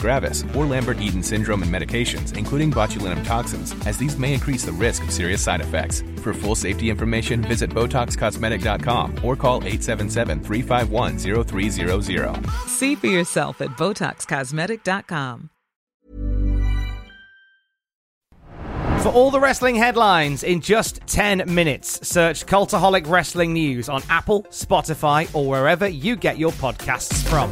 gravis, or Lambert Eaton syndrome and medications, including botulinum toxins, as these may increase the risk of serious side effects. For full safety information, visit BotoxCosmetic.com or call 877 351 0300. See for yourself at BotoxCosmetic.com. For all the wrestling headlines in just 10 minutes, search Cultaholic Wrestling News on Apple, Spotify, or wherever you get your podcasts from.